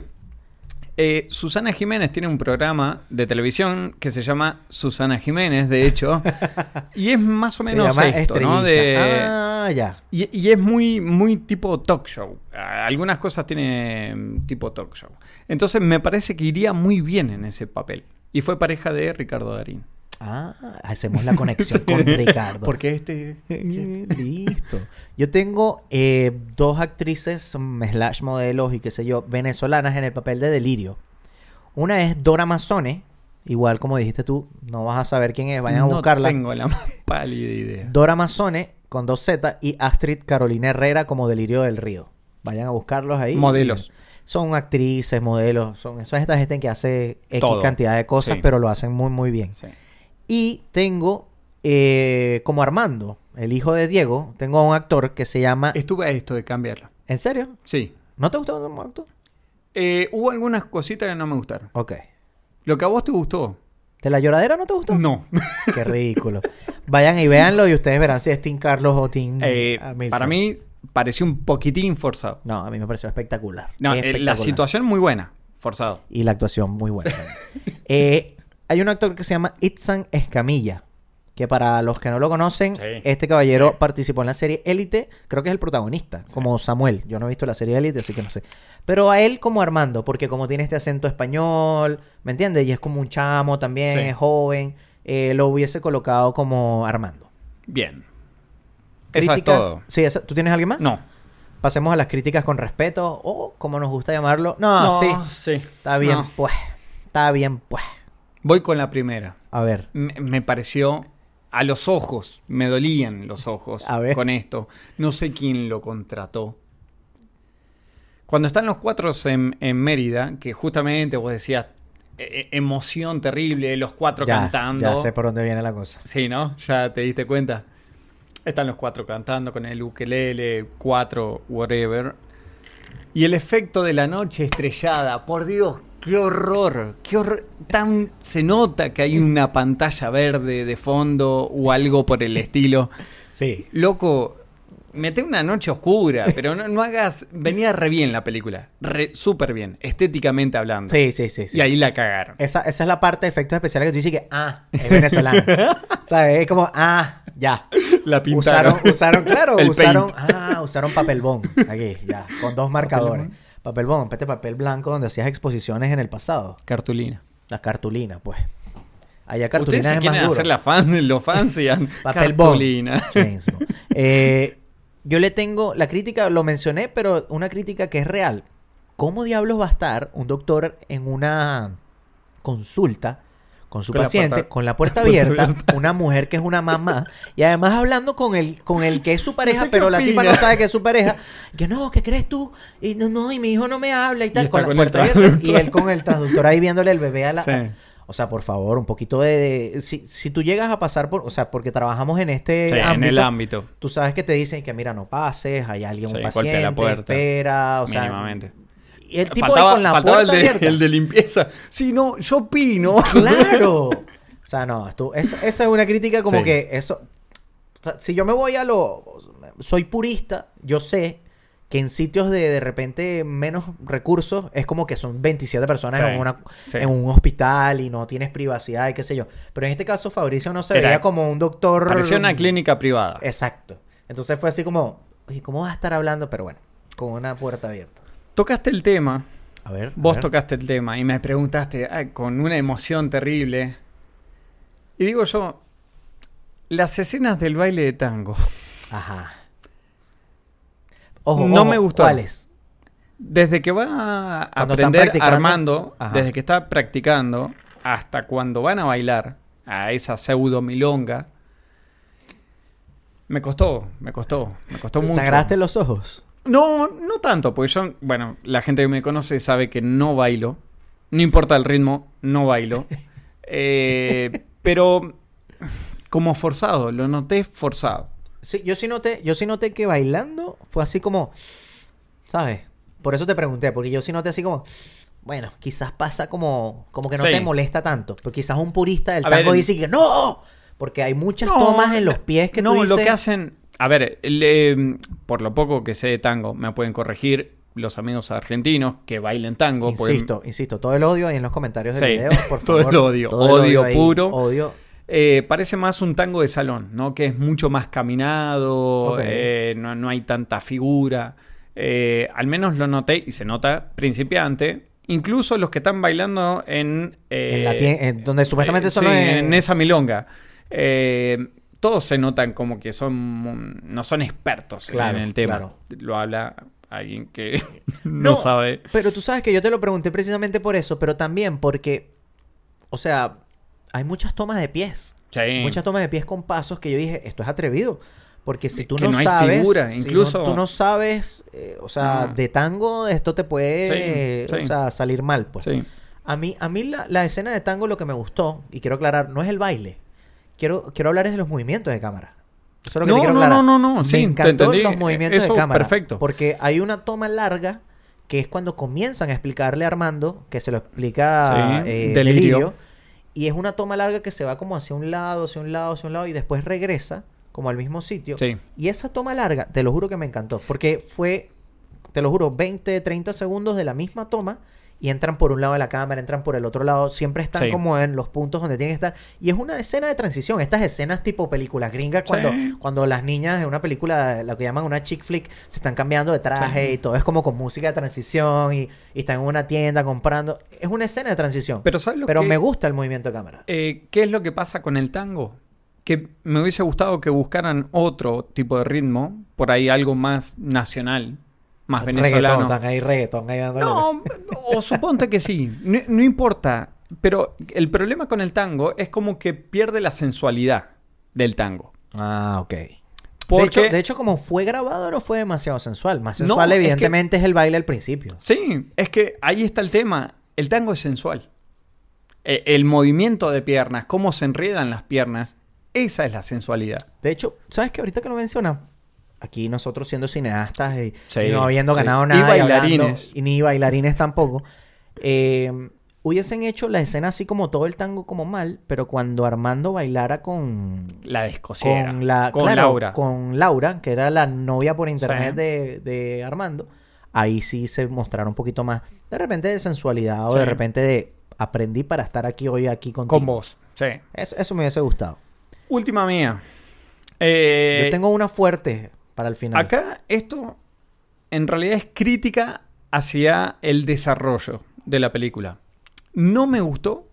Eh, Susana Jiménez tiene un programa de televisión que se llama Susana Jiménez, de hecho, y es más o menos esto, ¿no? Estrellita. De, Ah, ya. y, y es muy, muy tipo talk show. Algunas cosas tiene mm, tipo talk show. Entonces me parece que iría muy bien en ese papel. Y fue pareja de Ricardo Darín. Ah, hacemos la conexión con Ricardo. Porque este... Listo. Yo tengo eh, dos actrices, slash modelos y qué sé yo, venezolanas en el papel de Delirio. Una es Dora Mazzone, igual como dijiste tú, no vas a saber quién es, vayan a no buscarla. tengo la más pálida idea. Dora Mazzone con dos Z y Astrid Carolina Herrera como Delirio del Río. Vayan a buscarlos ahí. Modelos. Son actrices, modelos, son, son esta gente que hace X Todo. cantidad de cosas, Sí. pero lo hacen muy, muy bien. Sí. Y tengo eh, como Armando, el hijo de Diego, tengo a un actor que se llama... Estuve a esto de cambiarlo. ¿En serio? Sí. ¿No te gustó como actor? Eh, hubo algunas cositas que no me gustaron. Ok. Lo que a vos te gustó. ¿De la lloradera no te gustó? No. Qué ridículo. Vayan y véanlo y ustedes verán si es Team Carlos o Team Eh, para mí pareció un poquitín forzado. No, a mí me pareció espectacular. No, Espectacular. la situación muy buena. Forzado. Y la actuación muy buena. Eh, hay un actor que se llama Itzan Escamilla. Que para los que no lo conocen, Sí. este caballero participó en la serie Élite. Creo que es el protagonista, como Samuel. Yo no he visto la serie Élite, así que no sé. Pero a él como Armando, porque como tiene este acento español, ¿me entiendes? Y es como un chamo también, es joven. eh, lo hubiese colocado como Armando. Bien. Eso es Críticas- todo. Sí, esa- ¿tú tienes alguien más? No. Pasemos a las críticas con respeto, o como nos gusta llamarlo. No, sí. sí. Está bien, No. pues. Está bien, pues. Voy con la primera. A ver. Me, me pareció a los ojos, me dolían los ojos A ver. con esto. No sé quién lo contrató. Cuando están los cuatro en, en Mérida, que justamente vos decías, e- e- emoción terrible, los cuatro Ya, cantando. Ya sé por dónde viene la cosa. Sí, ¿no? Ya te diste cuenta. Están los cuatro cantando con el ukelele, cuatro, whatever. Y el efecto de la noche estrellada, por Dios, qué horror, qué horror. Tan se nota que hay una pantalla verde de fondo o algo por el estilo. Sí. Loco, mete una noche oscura, pero no, no hagas. Venía re bien la película, súper bien, estéticamente hablando. Sí, sí, sí. sí. Y ahí la cagaron. Esa, esa es la parte de efectos especiales que tú dices que, ah, es venezolana. ¿Sabes? Es como, ah, ya. La pintaron. Usaron, usaron, claro, El usaron, paint. ah, usaron papel bond. Aquí, ya, con dos marcadores. Papel bond, este papel blanco donde hacías exposiciones en el pasado. Cartulina. La cartulina, pues. Allá Ustedes cartulina se es quieren duro. hacer la fan, los fans Papel cartulina. Bond. Eh, yo le tengo la crítica, lo mencioné, pero una crítica que es real. ¿Cómo diablos va a estar un doctor en una consulta con su Con la paciente, con la puerta abierta, una mujer que es una mamá, y además hablando con el, con el que es su pareja, ¿Usted qué pero la tipa no sabe que es su pareja? Que no, ¿qué crees tú? Y no, no, y mi hijo no me habla y tal, con la con puerta abierta, y él con el traductor ahí viéndole el bebé a la... Sí. O sea, por favor, un poquito de... de- si, si tú llegas a pasar por... O sea, porque trabajamos en este Sí, en el ámbito. Tú sabes que te dicen que, mira, no pases, hay alguien, Sí, un paciente, la puerta. espera, o sea... Mínimamente. Y el tipo faltaba con la faltaba puerta el, de, abierta. el de limpieza. Sí, no, yo opino. ¡Claro! O sea, no, tú, eso- esa es una crítica como Sí. que eso... o sea, si yo me voy a lo... Soy purista, yo sé que en sitios de de repente menos recursos es como que son 27 personas Sí, en, una, sí. en un hospital y no tienes privacidad y qué sé yo. Pero en este caso Fabricio no se Era- veía como un doctor... Parecía una clínica privada. Exacto. Entonces fue así como, oye, ¿cómo vas a estar hablando? Pero bueno, con una puerta abierta. Tocaste el tema. A ver. a Vos ver. tocaste el tema y me preguntaste ay, con una emoción terrible. Y digo yo, las escenas del baile de tango. Ajá. Ojo, No ojo, me gustó. ¿Cuáles? Desde que va a Cuando aprender. Armando, Ajá. desde que está practicando, hasta cuando van a bailar a esa pseudo milonga, me costó, me costó, me costó mucho. ¿Sangraste los ojos? No, no tanto, porque yo, bueno, la gente que me conoce sabe que no bailo. No importa el ritmo, no bailo. Eh, pero como forzado, lo noté forzado. Sí, yo sí noté, yo sí noté que bailando fue así como, ¿sabes? Por eso te pregunté, porque yo sí noté así como, bueno, quizás pasa como, como que no Sí. te molesta tanto. Pero quizás un purista del A tango dice que no, porque hay muchas No, tomas en los pies que no, tú lo que hacen. A ver, eh, por lo poco que sé de tango, me pueden corregir los amigos argentinos que bailen tango. Insisto, insisto, todo el odio ahí en los comentarios del Sí, video, por todo favor. el odio, Todo el odio ahí, puro. Odio. Eh, parece más un tango de salón, ¿no? Que es mucho más caminado, eh, no, no hay tanta figura. Eh, al menos lo noté y se nota principiante incluso los que están bailando en... eh, En la tie- en donde supuestamente eh, solo sí, es- en esa milonga. Eh, todos se notan como que son no son expertos Claro, en el tema. claro. Lo habla alguien que no, sabe. Pero tú sabes que yo te lo pregunté precisamente por eso, pero también porque, o sea, hay muchas tomas de pies. Sí. Muchas tomas de pies con pasos que yo dije, esto es atrevido. Porque si tú Que no, no hay sabes, figura, si no- incluso- tú no sabes, eh, o sea, No. de tango esto te puede, Sí, sí. o sea, salir mal, pues. Sí. A mí, a mí la, la escena de tango lo que me gustó, y quiero aclarar, no es el baile. Quiero, quiero hablar es de los movimientos de cámara. Eso es lo que No, te quiero no, aclarar. no, no, no, sí, Me te encantó los movimientos Eso, de cámara. perfecto. Porque hay una toma larga que es cuando comienzan a explicarle a Armando, que se lo explica Sí, eh, Delirio. Delirio. Y es una toma larga que se va como hacia un lado, hacia un lado, hacia un lado, y después regresa como al mismo sitio. Sí. Y esa toma larga, te lo juro que me encantó. Porque fue, te lo juro, 20, 30 segundos de la misma toma. Y entran por un lado de la cámara, entran por el otro lado. Siempre están Sí. como en los puntos donde tienen que estar. Y es una escena de transición. Estas escenas tipo películas gringas, cuando, Sí. cuando las niñas de una película, lo que llaman una chick flick, se están cambiando de traje Sí. y todo es como con música de transición y, y están en una tienda comprando. Es una escena de transición. Pero ¿sabes lo Pero que- me gusta el movimiento de cámara. Eh, ¿Qué es lo que pasa con el tango? Que me hubiese gustado que buscaran otro tipo de ritmo, por ahí algo más nacional, más venezolano. Reggaetón, están ahí reggaetón, ahí dándole. No, o suponte que sí, no, no importa. Pero el problema con el tango es como que pierde la sensualidad del tango. Ah, ok. Porque, De, hecho, de hecho, como fue grabado, no fue demasiado sensual. Más No, sensual, es que- evidentemente, es, el baile al principio. sí, es que ahí está el tema. El tango es sensual. E- El movimiento de piernas, cómo se enredan las piernas, esa es la sensualidad. De hecho, ¿sabes qué? Ahorita que lo mencionas, aquí nosotros siendo cineastas y, Sí, y no habiendo ganado Y nada. hablando- bailarines. y ni bailarines tampoco. eh, hubiesen hecho la escena así como todo el tango como mal, pero cuando Armando bailara con... La descosiera. Con, la, con claro, Laura. Con Laura, que era la novia por internet Sí. de, de Armando. Ahí sí se mostraron un poquito más, de repente, de sensualidad o de repente de aprendí para estar aquí hoy aquí contigo. Con vos. Sí. Eso, eso me hubiese gustado. Última mía. Eh, Yo tengo una fuerte para el final. Acá esto en realidad es crítica hacia el desarrollo de la película. No me gustó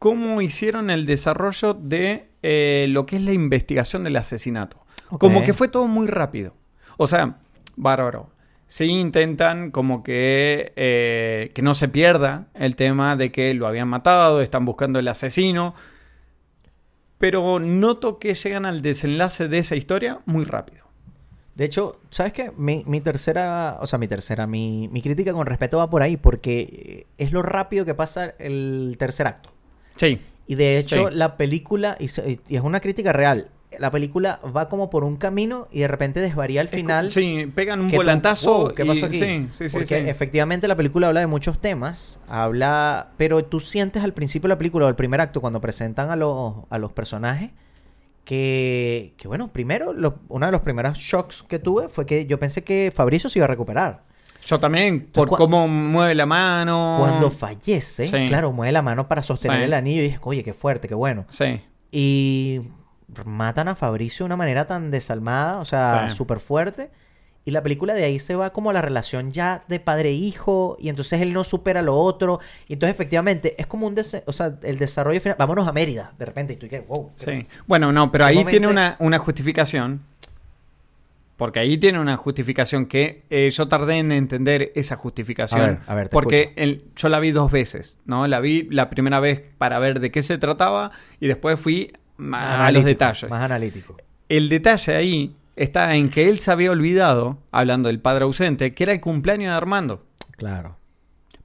cómo hicieron el desarrollo de eh, lo que es la investigación del asesinato. Como que fue todo muy rápido. O sea, bárbaro. Sí intentan como que, eh, que no se pierda el tema de que lo habían matado, están buscando el asesino. Pero noto que llegan al desenlace de esa historia muy rápido. De hecho, ¿sabes qué? Mi, mi tercera, o sea, mi tercera, mi, mi crítica con respeto va por ahí, porque es lo rápido que pasa el tercer acto. Sí. Y de hecho, Sí. la película, y, se- y es una crítica real, la película va como por un camino y de repente desvaría al final. Sí, pegan un volantazo. wow, ¿Qué y- pasó aquí? Sí, sí, sí. Porque sí. efectivamente la película habla de muchos temas, habla, pero tú sientes al principio de la película o el primer acto cuando presentan a los, a los personajes que, que bueno, primero, lo- uno de los primeros shocks que tuve fue que yo pensé que Fabricio se iba a recuperar. Yo también, por cómo mueve la mano. Cuando fallece, Sí. claro, mueve la mano para sostener Sí. el anillo y dije, oye, qué fuerte, qué bueno. Sí. Y matan a Fabricio de una manera tan desalmada, o sea, Sí. súper fuerte. Y la película de ahí se va como a la relación ya de padre-hijo, y entonces él no supera lo otro. Y entonces, efectivamente, es como un. o sea, el desarrollo final. Vámonos a Mérida, de repente, y tú que, wow. Sí. Bueno, no, pero ¿Qué ahí tiene una, una justificación. Porque ahí tiene una justificación que eh, yo tardé en entender esa justificación. A ver, a ver, te porque el- yo la vi dos veces, ¿no? La vi la primera vez para ver de qué se trataba y después fui a, a los detalles. Más analítico. El detalle ahí está en que él se había olvidado, hablando del padre ausente, que era el cumpleaños de Armando. Claro,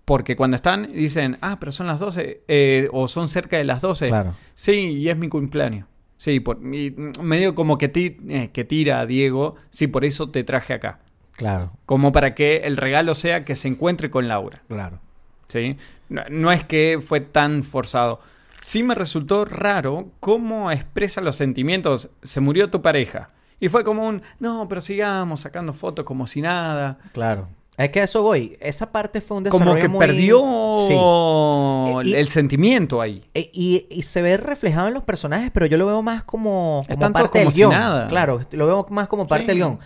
Porque cuando están, dicen, ah, pero son las 12, eh, o son cerca de las 12. claro. Sí, y es mi cumpleaños. Sí, por, y, medio como que, ti- eh, que tira a Diego, sí, por eso te traje acá. Claro, Como para que el regalo sea que se encuentre con Laura. claro. ¿sí? No, no es que fue tan forzado. Sí me resultó raro cómo expresa los sentimientos. Se murió tu pareja. Y fue como un, no, pero sigamos sacando fotos como si nada. Claro. Es que a eso voy. Esa parte fue un Como desarrollo que muy- perdió Sí. Eh, y- el sentimiento ahí. E- Y, y se ve reflejado en los personajes, pero yo lo veo más como, como Están parte como del si guion. nada. Claro, lo veo más como parte Sí. del guion.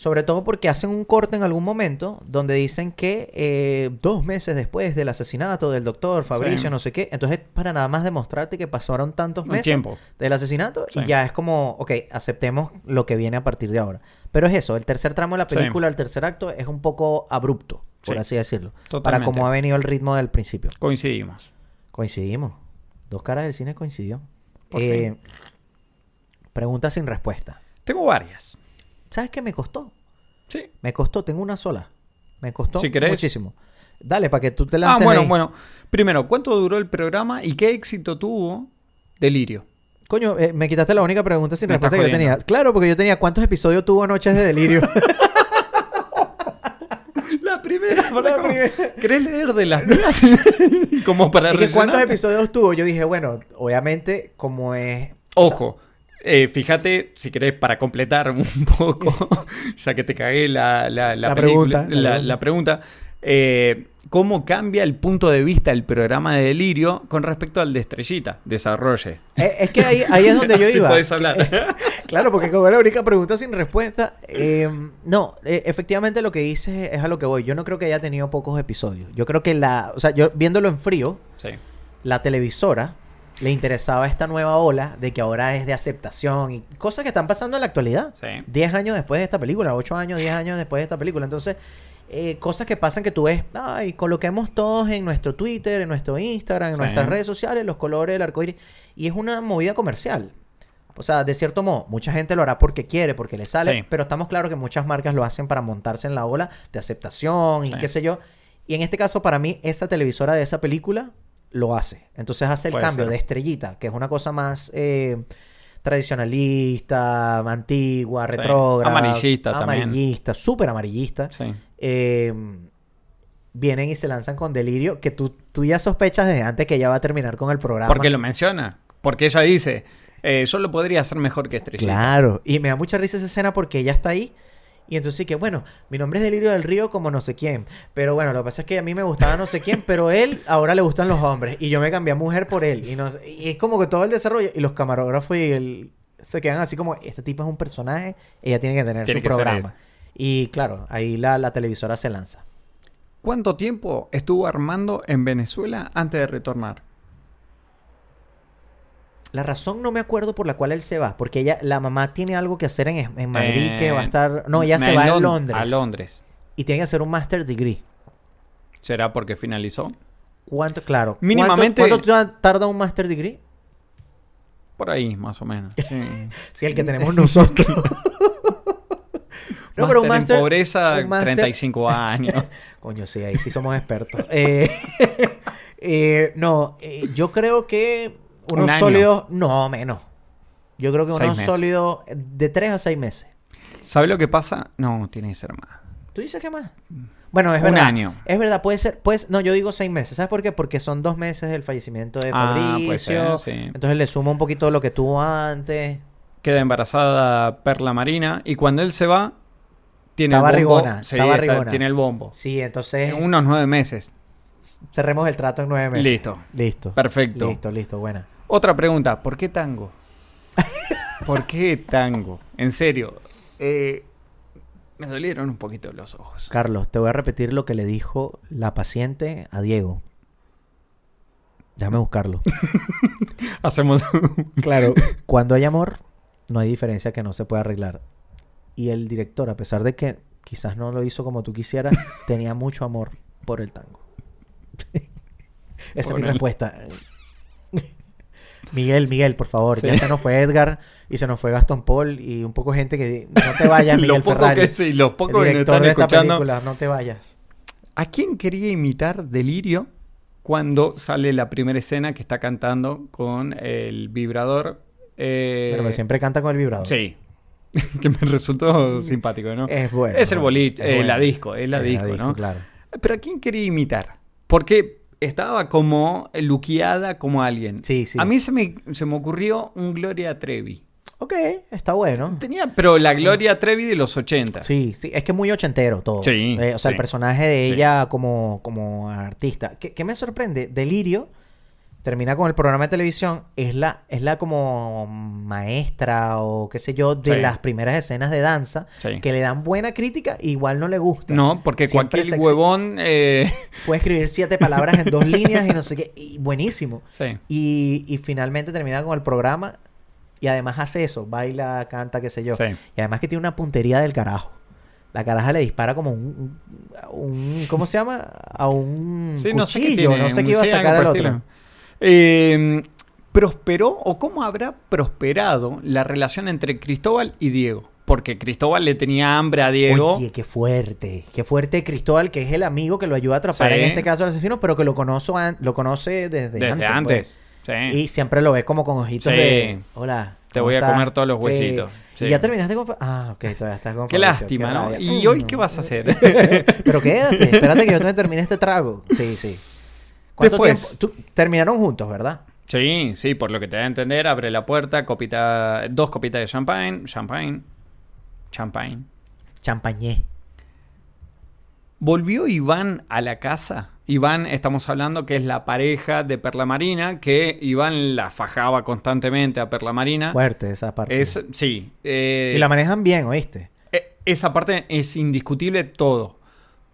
Sobre todo porque hacen un corte en algún momento donde dicen que eh, dos meses después del asesinato del doctor Fabricio, Sí. no sé qué, entonces para nada más demostrarte que pasaron tantos meses tiempo. del asesinato Sí. y ya es como, ok, aceptemos lo que viene a partir de ahora. Pero es eso, el tercer tramo de la Sí. película, el tercer acto, es un poco abrupto, por Sí. así decirlo. Para cómo ha venido el ritmo del principio. Coincidimos. Coincidimos. Dos caras del cine coincidió. Eh, pregunta sin respuesta. Tengo varias. ¿Sabes qué me costó? Sí. Me costó, tengo una sola. Me costó Si muchísimo. Dale, para que tú te Ah, lances bueno, ahí. bueno. Primero, ¿cuánto duró el programa y qué éxito tuvo Delirio? Coño, eh, me quitaste la única pregunta sin Me respuesta que yo tenía. Claro, porque yo tenía cuántos episodios tuvo Noches de Delirio. La primera, La. ¿Querés leer de las mías? Como para ¿Y que cuántos episodios tuvo? Yo dije, bueno, obviamente, como es. Ojo, eh, fíjate, si querés, para completar un poco, ya que te cagué la, la, la La película- pregunta, eh, ¿cómo cambia el punto de vista del programa de Delirio con respecto al de Estrellita? Desarrolle. Eh, es que ahí, ahí es donde yo iba. hablar. Claro, porque como es la única pregunta sin respuesta. eh, no, efectivamente lo que dices es a lo que voy. Yo no creo que haya tenido pocos episodios. Yo creo que la. O sea, yo viéndolo en frío, Sí. la televisora le interesaba esta nueva ola de que ahora es de aceptación y cosas que están pasando en la actualidad. Sí. 10 años después de esta película, 8 años, 10 años después de esta película. Entonces, eh, cosas que pasan que tú ves, ay, coloquemos todos en nuestro Twitter, en nuestro Instagram, en Sí. nuestras redes sociales, los colores del arco iris. Y es una movida comercial. O sea, de cierto modo, mucha gente lo hará porque quiere, porque le sale, Sí. pero estamos claros que muchas marcas lo hacen para montarse en la ola de aceptación y qué sé yo. Y en este caso, para mí, esa televisora de esa película lo hace. Entonces hace el Puede cambio ser. de estrellita, que es una cosa más eh, tradicionalista, antigua, Sí. retrógrada. Amarillista también. Amarillista, súper amarillista. Sí. Eh, vienen y se lanzan con delirio que tú, tú ya sospechas desde antes que ella va a terminar con el programa. Porque lo menciona. Porque ella dice, eh, yo lo podría hacer mejor que Estrellita. Claro, y me da mucha risa esa escena porque ella está ahí. Y entonces sí que, bueno, mi nombre es Delirio del Río como no sé quién. Pero bueno, lo que pasa es que a mí me gustaba no sé quién, pero él ahora le gustan los hombres. Y yo me cambié a mujer por él. Y, no sé- y es como que todo el desarrollo. Y los camarógrafos y el, se quedan así como, este tipo es un personaje, ella tiene que tener Tiene su que programa. Y claro, ahí la, la televisora se lanza. ¿Cuánto tiempo estuvo Armando en Venezuela antes de retornar? La razón no me acuerdo por la cual él se va, porque ella, la mamá tiene algo que hacer en, en Madrid que va a estar. No, ella se va a Lon- Londres. A Londres. Y tiene que hacer un master degree. ¿Será porque finalizó? ¿Cuánto? Claro. ¿Cuánto- Mínimamente- ¿Cuánto, ta- tarda un master degree? Por ahí, más o menos. Sí. Sí, el que tenemos nosotros. no, pero un master. en pobreza, un máster- 35 años. Coño, sí, ahí sí somos expertos. Eh, eh, no, eh, yo creo que unos Un año. sólidos. No, menos. Yo creo que Seis unos meses. sólidos de 3 a 6 meses. ¿Sabes lo que pasa? No, tiene que ser más. ¿Tú dices que más? Bueno, es Un verdad. año. Es verdad, puede ser. Pues, no, yo digo seis meses. ¿Sabes por qué? Porque son dos meses del fallecimiento de Ah, Fabricio. puede ser, sí. Entonces le suma un poquito lo que tuvo antes. Queda embarazada Perla Marina y cuando él se va, tiene Está el bombo. barrigona, Sí, está está- barrigona. tiene el bombo. Sí, entonces En unos nueve meses. cerremos el trato en nueve meses. Listo. Listo. Perfecto. Listo, listo, buena. Otra pregunta, ¿por qué tango? ¿Por qué tango? En serio, eh, me dolieron un poquito los ojos. Carlos, te voy a repetir lo que le dijo la paciente a Diego. Déjame buscarlo. Hacemos... Claro, cuando hay amor, no hay diferencia que no se pueda arreglar. Y el director, a pesar de que quizás no lo hizo como tú quisieras, tenía mucho amor por el tango. Esa es mi respuesta. Miguel, Miguel, por favor. Ya Sí. se nos fue Edgar y se nos fue Gastón Paul y un poco gente que no te vayas, Miguel poco Ferrari. que sí, los pocos que nos están de esta escuchando. película, no te vayas. ¿A quién quería imitar Delirio cuando sale la primera escena que está cantando con el vibrador? eh, Pero que siempre canta con el vibrador. Sí. que me resultó simpático, ¿no? Es bueno. Es el boliche, eh, bueno. la disco, es la Es disco, ¿no? claro. Pero ¿a quién quería imitar? Porque estaba como luqueada como alguien. Sí, sí. A mí se me, se me ocurrió un Gloria Trevi. Ok, está bueno. Tenía, pero la Gloria Trevi de los 80. Sí, sí, es que es muy ochentero todo. Sí, Eh, o sea, el personaje de Sí. ella como, como artista. ¿Qué, qué me sorprende? Delirio termina con el programa de televisión, es la, es la como maestra o qué sé yo de Sí. las primeras escenas de danza Sí. que le dan buena crítica, igual no le gusta. No, porque Siempre cualquier huevón. eh, Puede escribir siete palabras en dos líneas y no sé qué, y buenísimo. sí. Y, y finalmente termina con el programa y además hace eso, baila, canta, qué sé yo. Y además que tiene una puntería del carajo. La caraja le dispara como un, un, un- ¿cómo se llama? A un Sí, no sé qué cuchillo, tiene. no sé qué iba a sacar otro. estilo. Eh, ¿Prosperó o cómo habrá prosperado la relación entre Cristóbal y Diego? Porque Cristóbal le tenía hambre a Diego. Oye, qué fuerte. Qué fuerte Cristóbal, que es el amigo que lo ayuda a atrapar Sí. en este caso al asesino, pero que lo, conoce lo conoce desde, desde antes. antes. pues. Sí. Y siempre lo ve como con ojitos Sí. de... Hola. Te ¿cómo voy a estás?". comer todos los huesitos. Sí. Y ya terminaste con... Ah, ok, todavía estás con Qué lástima, ¿no? ¿Y Mm. hoy qué vas a hacer? Pero quédate, espérate que yo también termine este trago. Sí, sí. ¿Cuánto Después- tiempo? Tú- terminaron juntos, ¿verdad? sí, sí, por lo que te da a entender, abre la puerta, copita, dos copitas de champagne, champagne, champagne. Champañé. Volvió Iván a la casa. Iván, estamos hablando que es la pareja de Perla Marina, que Iván la fajaba constantemente a Perla Marina. Fuerte esa parte. Es, sí. eh, Y la manejan bien, ¿oíste? eh, esa parte es indiscutible todo.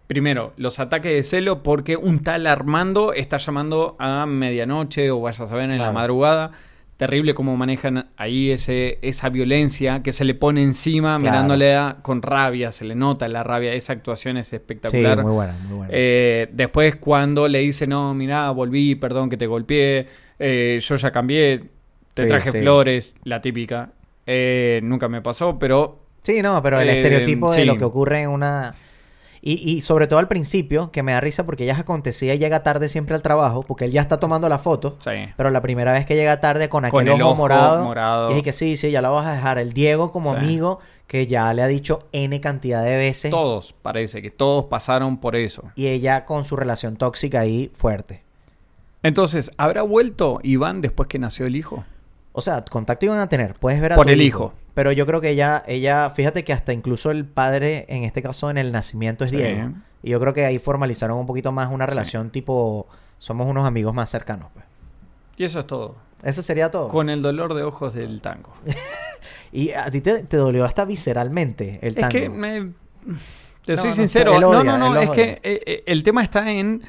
Primero, los ataques de celo porque un tal Armando está llamando a medianoche o vaya a saber en la madrugada. Terrible cómo manejan ahí ese, esa violencia que se le pone encima Claro. mirándole a- con rabia, se le nota la rabia, esa actuación es Sí, espectacular. muy buena, muy buena. Eh, después cuando le dice, no, mira, volví, perdón que te golpeé, eh, yo ya cambié, te Sí, traje sí. flores, la típica. Eh, nunca me pasó, pero Sí, no, pero el Eh, estereotipo de sí. lo que ocurre en una... Y, y sobre todo al principio, que me da risa porque ella acontecía y llega tarde siempre al trabajo, porque él ya está tomando la foto, sí. pero la primera vez que llega tarde con aquel Con el ojo, ojo morado, morado. y dije que sí, sí, ya la vas a dejar. El Diego como Sí. amigo, que ya le ha dicho N cantidad de veces, Todos, parece que todos pasaron por eso. y ella con su relación tóxica ahí fuerte. Entonces, ¿habrá vuelto Iván después que nació el hijo? O sea, contacto iban a tener, puedes ver a Por tu el hijo. Pero yo creo que ella, ella, fíjate que hasta incluso el padre, en este caso en el nacimiento, es Sí. Diego. Y yo creo que ahí formalizaron un poquito más una relación tipo, somos unos amigos más cercanos. Pues. Y eso es todo. Eso sería todo. Con el dolor de ojos del tango. Y a ti te, te dolió hasta visceralmente el Es tango. que me... Te No, soy no, sincero. él no, odia, no, no. él Es odia. que eh, eh, el tema está en...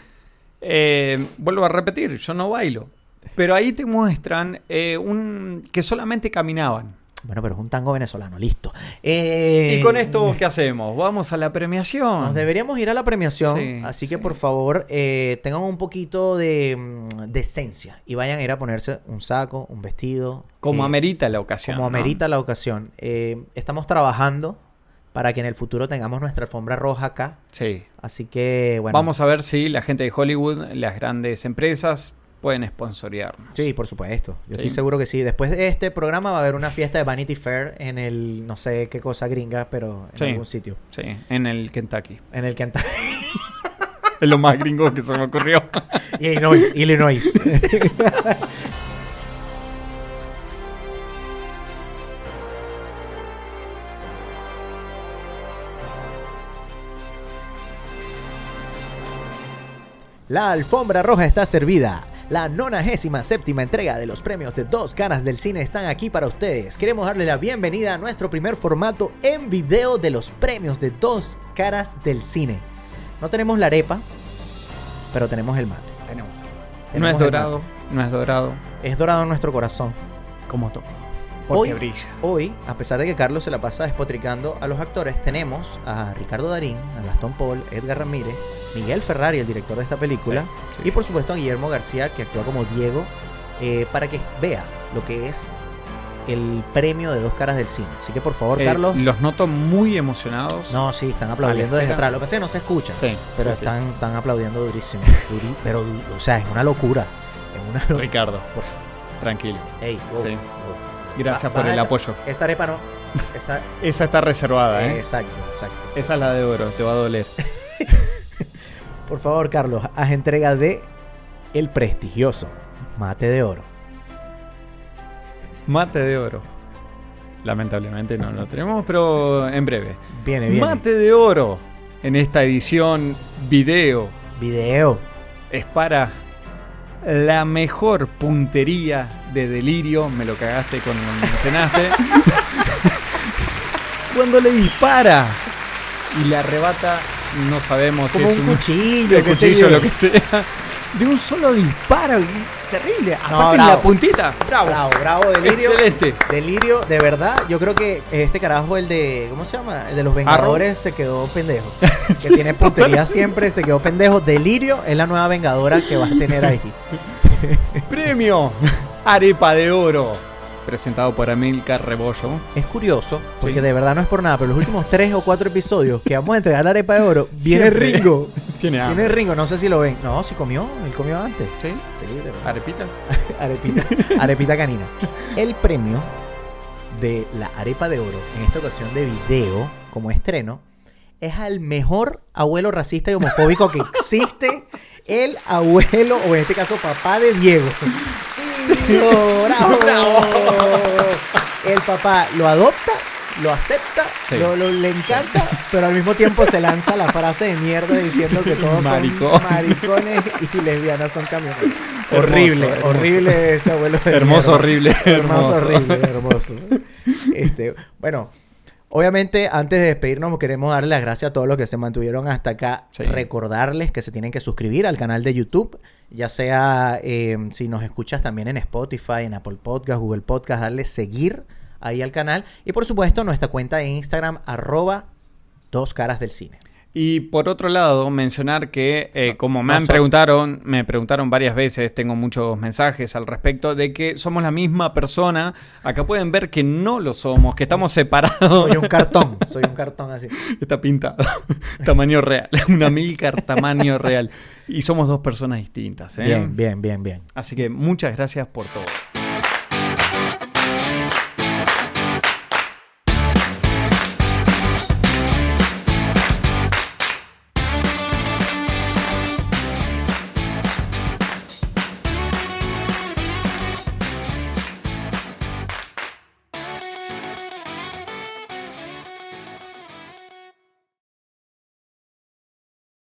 eh, vuelvo a repetir, yo no bailo. Pero ahí te muestran eh, un que solamente caminaban. Bueno, pero es un tango venezolano, listo. Eh, Y con esto, ¿qué hacemos? Vamos a la premiación. Nos deberíamos ir a la premiación, Sí, así que sí. por favor eh, tengan un poquito de, mm, de esencia y vayan a ir a ponerse un saco, un vestido. Como eh, amerita la ocasión. como ¿no? amerita la ocasión. Eh, estamos trabajando para que en el futuro tengamos nuestra alfombra roja acá. Sí. Así que, bueno. Vamos a ver si la gente de Hollywood, las grandes empresas, pueden sponsorearnos. Sí, por supuesto. Yo Sí. estoy seguro que sí. Después de este programa va a haber una fiesta de Vanity Fair en el, no sé qué cosa gringa, pero en Sí. algún sitio. Sí, en el Kentucky. En el Kentucky. Es lo más gringo que se me ocurrió. Illinois. Illinois. La alfombra roja está servida. La 97 séptima entrega de los premios de Dos Caras del Cine están aquí para ustedes. Queremos darle la bienvenida a nuestro primer formato en video de los premios de Dos Caras del Cine. No tenemos la arepa, pero tenemos el mate. Tenemos. No Tenemos es el dorado, no es dorado. Es dorado en nuestro corazón. Como todo. Porque Hoy- brilla. Hoy, a pesar de que Carlos se la pasa despotricando a los actores, tenemos a Ricardo Darín, a Gastón Paul, Edgar Ramírez, Miguel Ferrari, el director de esta película, Sí, sí, y por supuesto a Guillermo García, que actúa como Diego, eh, para que vea lo que es el premio de dos caras del cine. Así que por favor, Eh, Carlos. los noto muy emocionados. No, sí, están aplaudiendo desde atrás. Lo que pasa es que no se escucha. Sí, Pero sí, sí. están, están aplaudiendo durísimo. Pero, o sea, es una locura. Es una locura. Ricardo, Por favor. tranquilo. Ey, wow. Gracias por el esa- apoyo. Esa arepa no. Esa, Esa está reservada, ¿eh? Exacto, exacto. Esa es la de oro, te va a doler. Por favor, Carlos, haz entrega de el prestigioso mate de oro. Mate de oro. Lamentablemente no lo tenemos, pero en breve. Viene, viene. Mate de oro en esta edición video Video. es para la mejor puntería de delirio. Me lo cagaste cuando me mencionaste. cuando le dispara y le arrebata, no sabemos Como si es un cuchillo, sé cuchillo, yo. lo que sea. De un solo disparo, terrible. No, Aparte en la bravo. puntita, bravo. Bravo, bravo, Delirio. Excelente. Delirio, de verdad, yo creo que este carajo, el de, ¿cómo se llama? El de los Vengadores, se quedó pendejo. Que tiene puntería siempre, se quedó pendejo. Delirio es la nueva Vengadora que vas a tener ahí. Premio Arepa de Oro. Presentado por Amilcar Rebollo. Es curioso, porque Sí. de verdad no es por nada, pero los últimos tres o cuatro episodios que vamos a entregar la arepa de oro, viene Siempre. Ringo. Tiene hambre. Viene Ringo, no sé si lo ven. No, si comió, él comió antes. ¿Sí? Sí, de verdad. Arepita. Arepita, arepita canina. El premio de la arepa de oro, en esta ocasión de video, como estreno, es al mejor abuelo racista y homofóbico que existe. El abuelo, o en este caso papá de Diego. Sí, bravo, El papá lo adopta, lo acepta, Sí. lo, lo- le encanta, pero al mismo tiempo se lanza la frase de mierda diciendo que todos Maricón. son maricones y lesbianas son camiones. Hermoso, horrible, hermoso. horrible ese abuelo. de Hermoso, horrible, hermoso, hermoso. horrible, hermoso. Este, bueno, obviamente antes de despedirnos queremos darle las gracias a todos los que se mantuvieron hasta acá. Sí. Recordarles que se tienen que suscribir al canal de YouTube, ya sea eh, si nos escuchas también en Spotify, en Apple Podcast, Google Podcast, darle seguir ahí al canal y por supuesto nuestra cuenta de Instagram arroba dos caras del cine. Y por otro lado, mencionar que, eh, como me no han preguntaron, me preguntaron varias veces, tengo muchos mensajes al respecto, de que somos la misma persona. Acá pueden ver que no lo somos, que estamos separados. Soy un cartón, soy un cartón así. Está pintado. tamaño real. Una milcar tamaño real. Y somos dos personas distintas. ¿eh? Bien, bien, bien, bien. Así que muchas gracias por todo.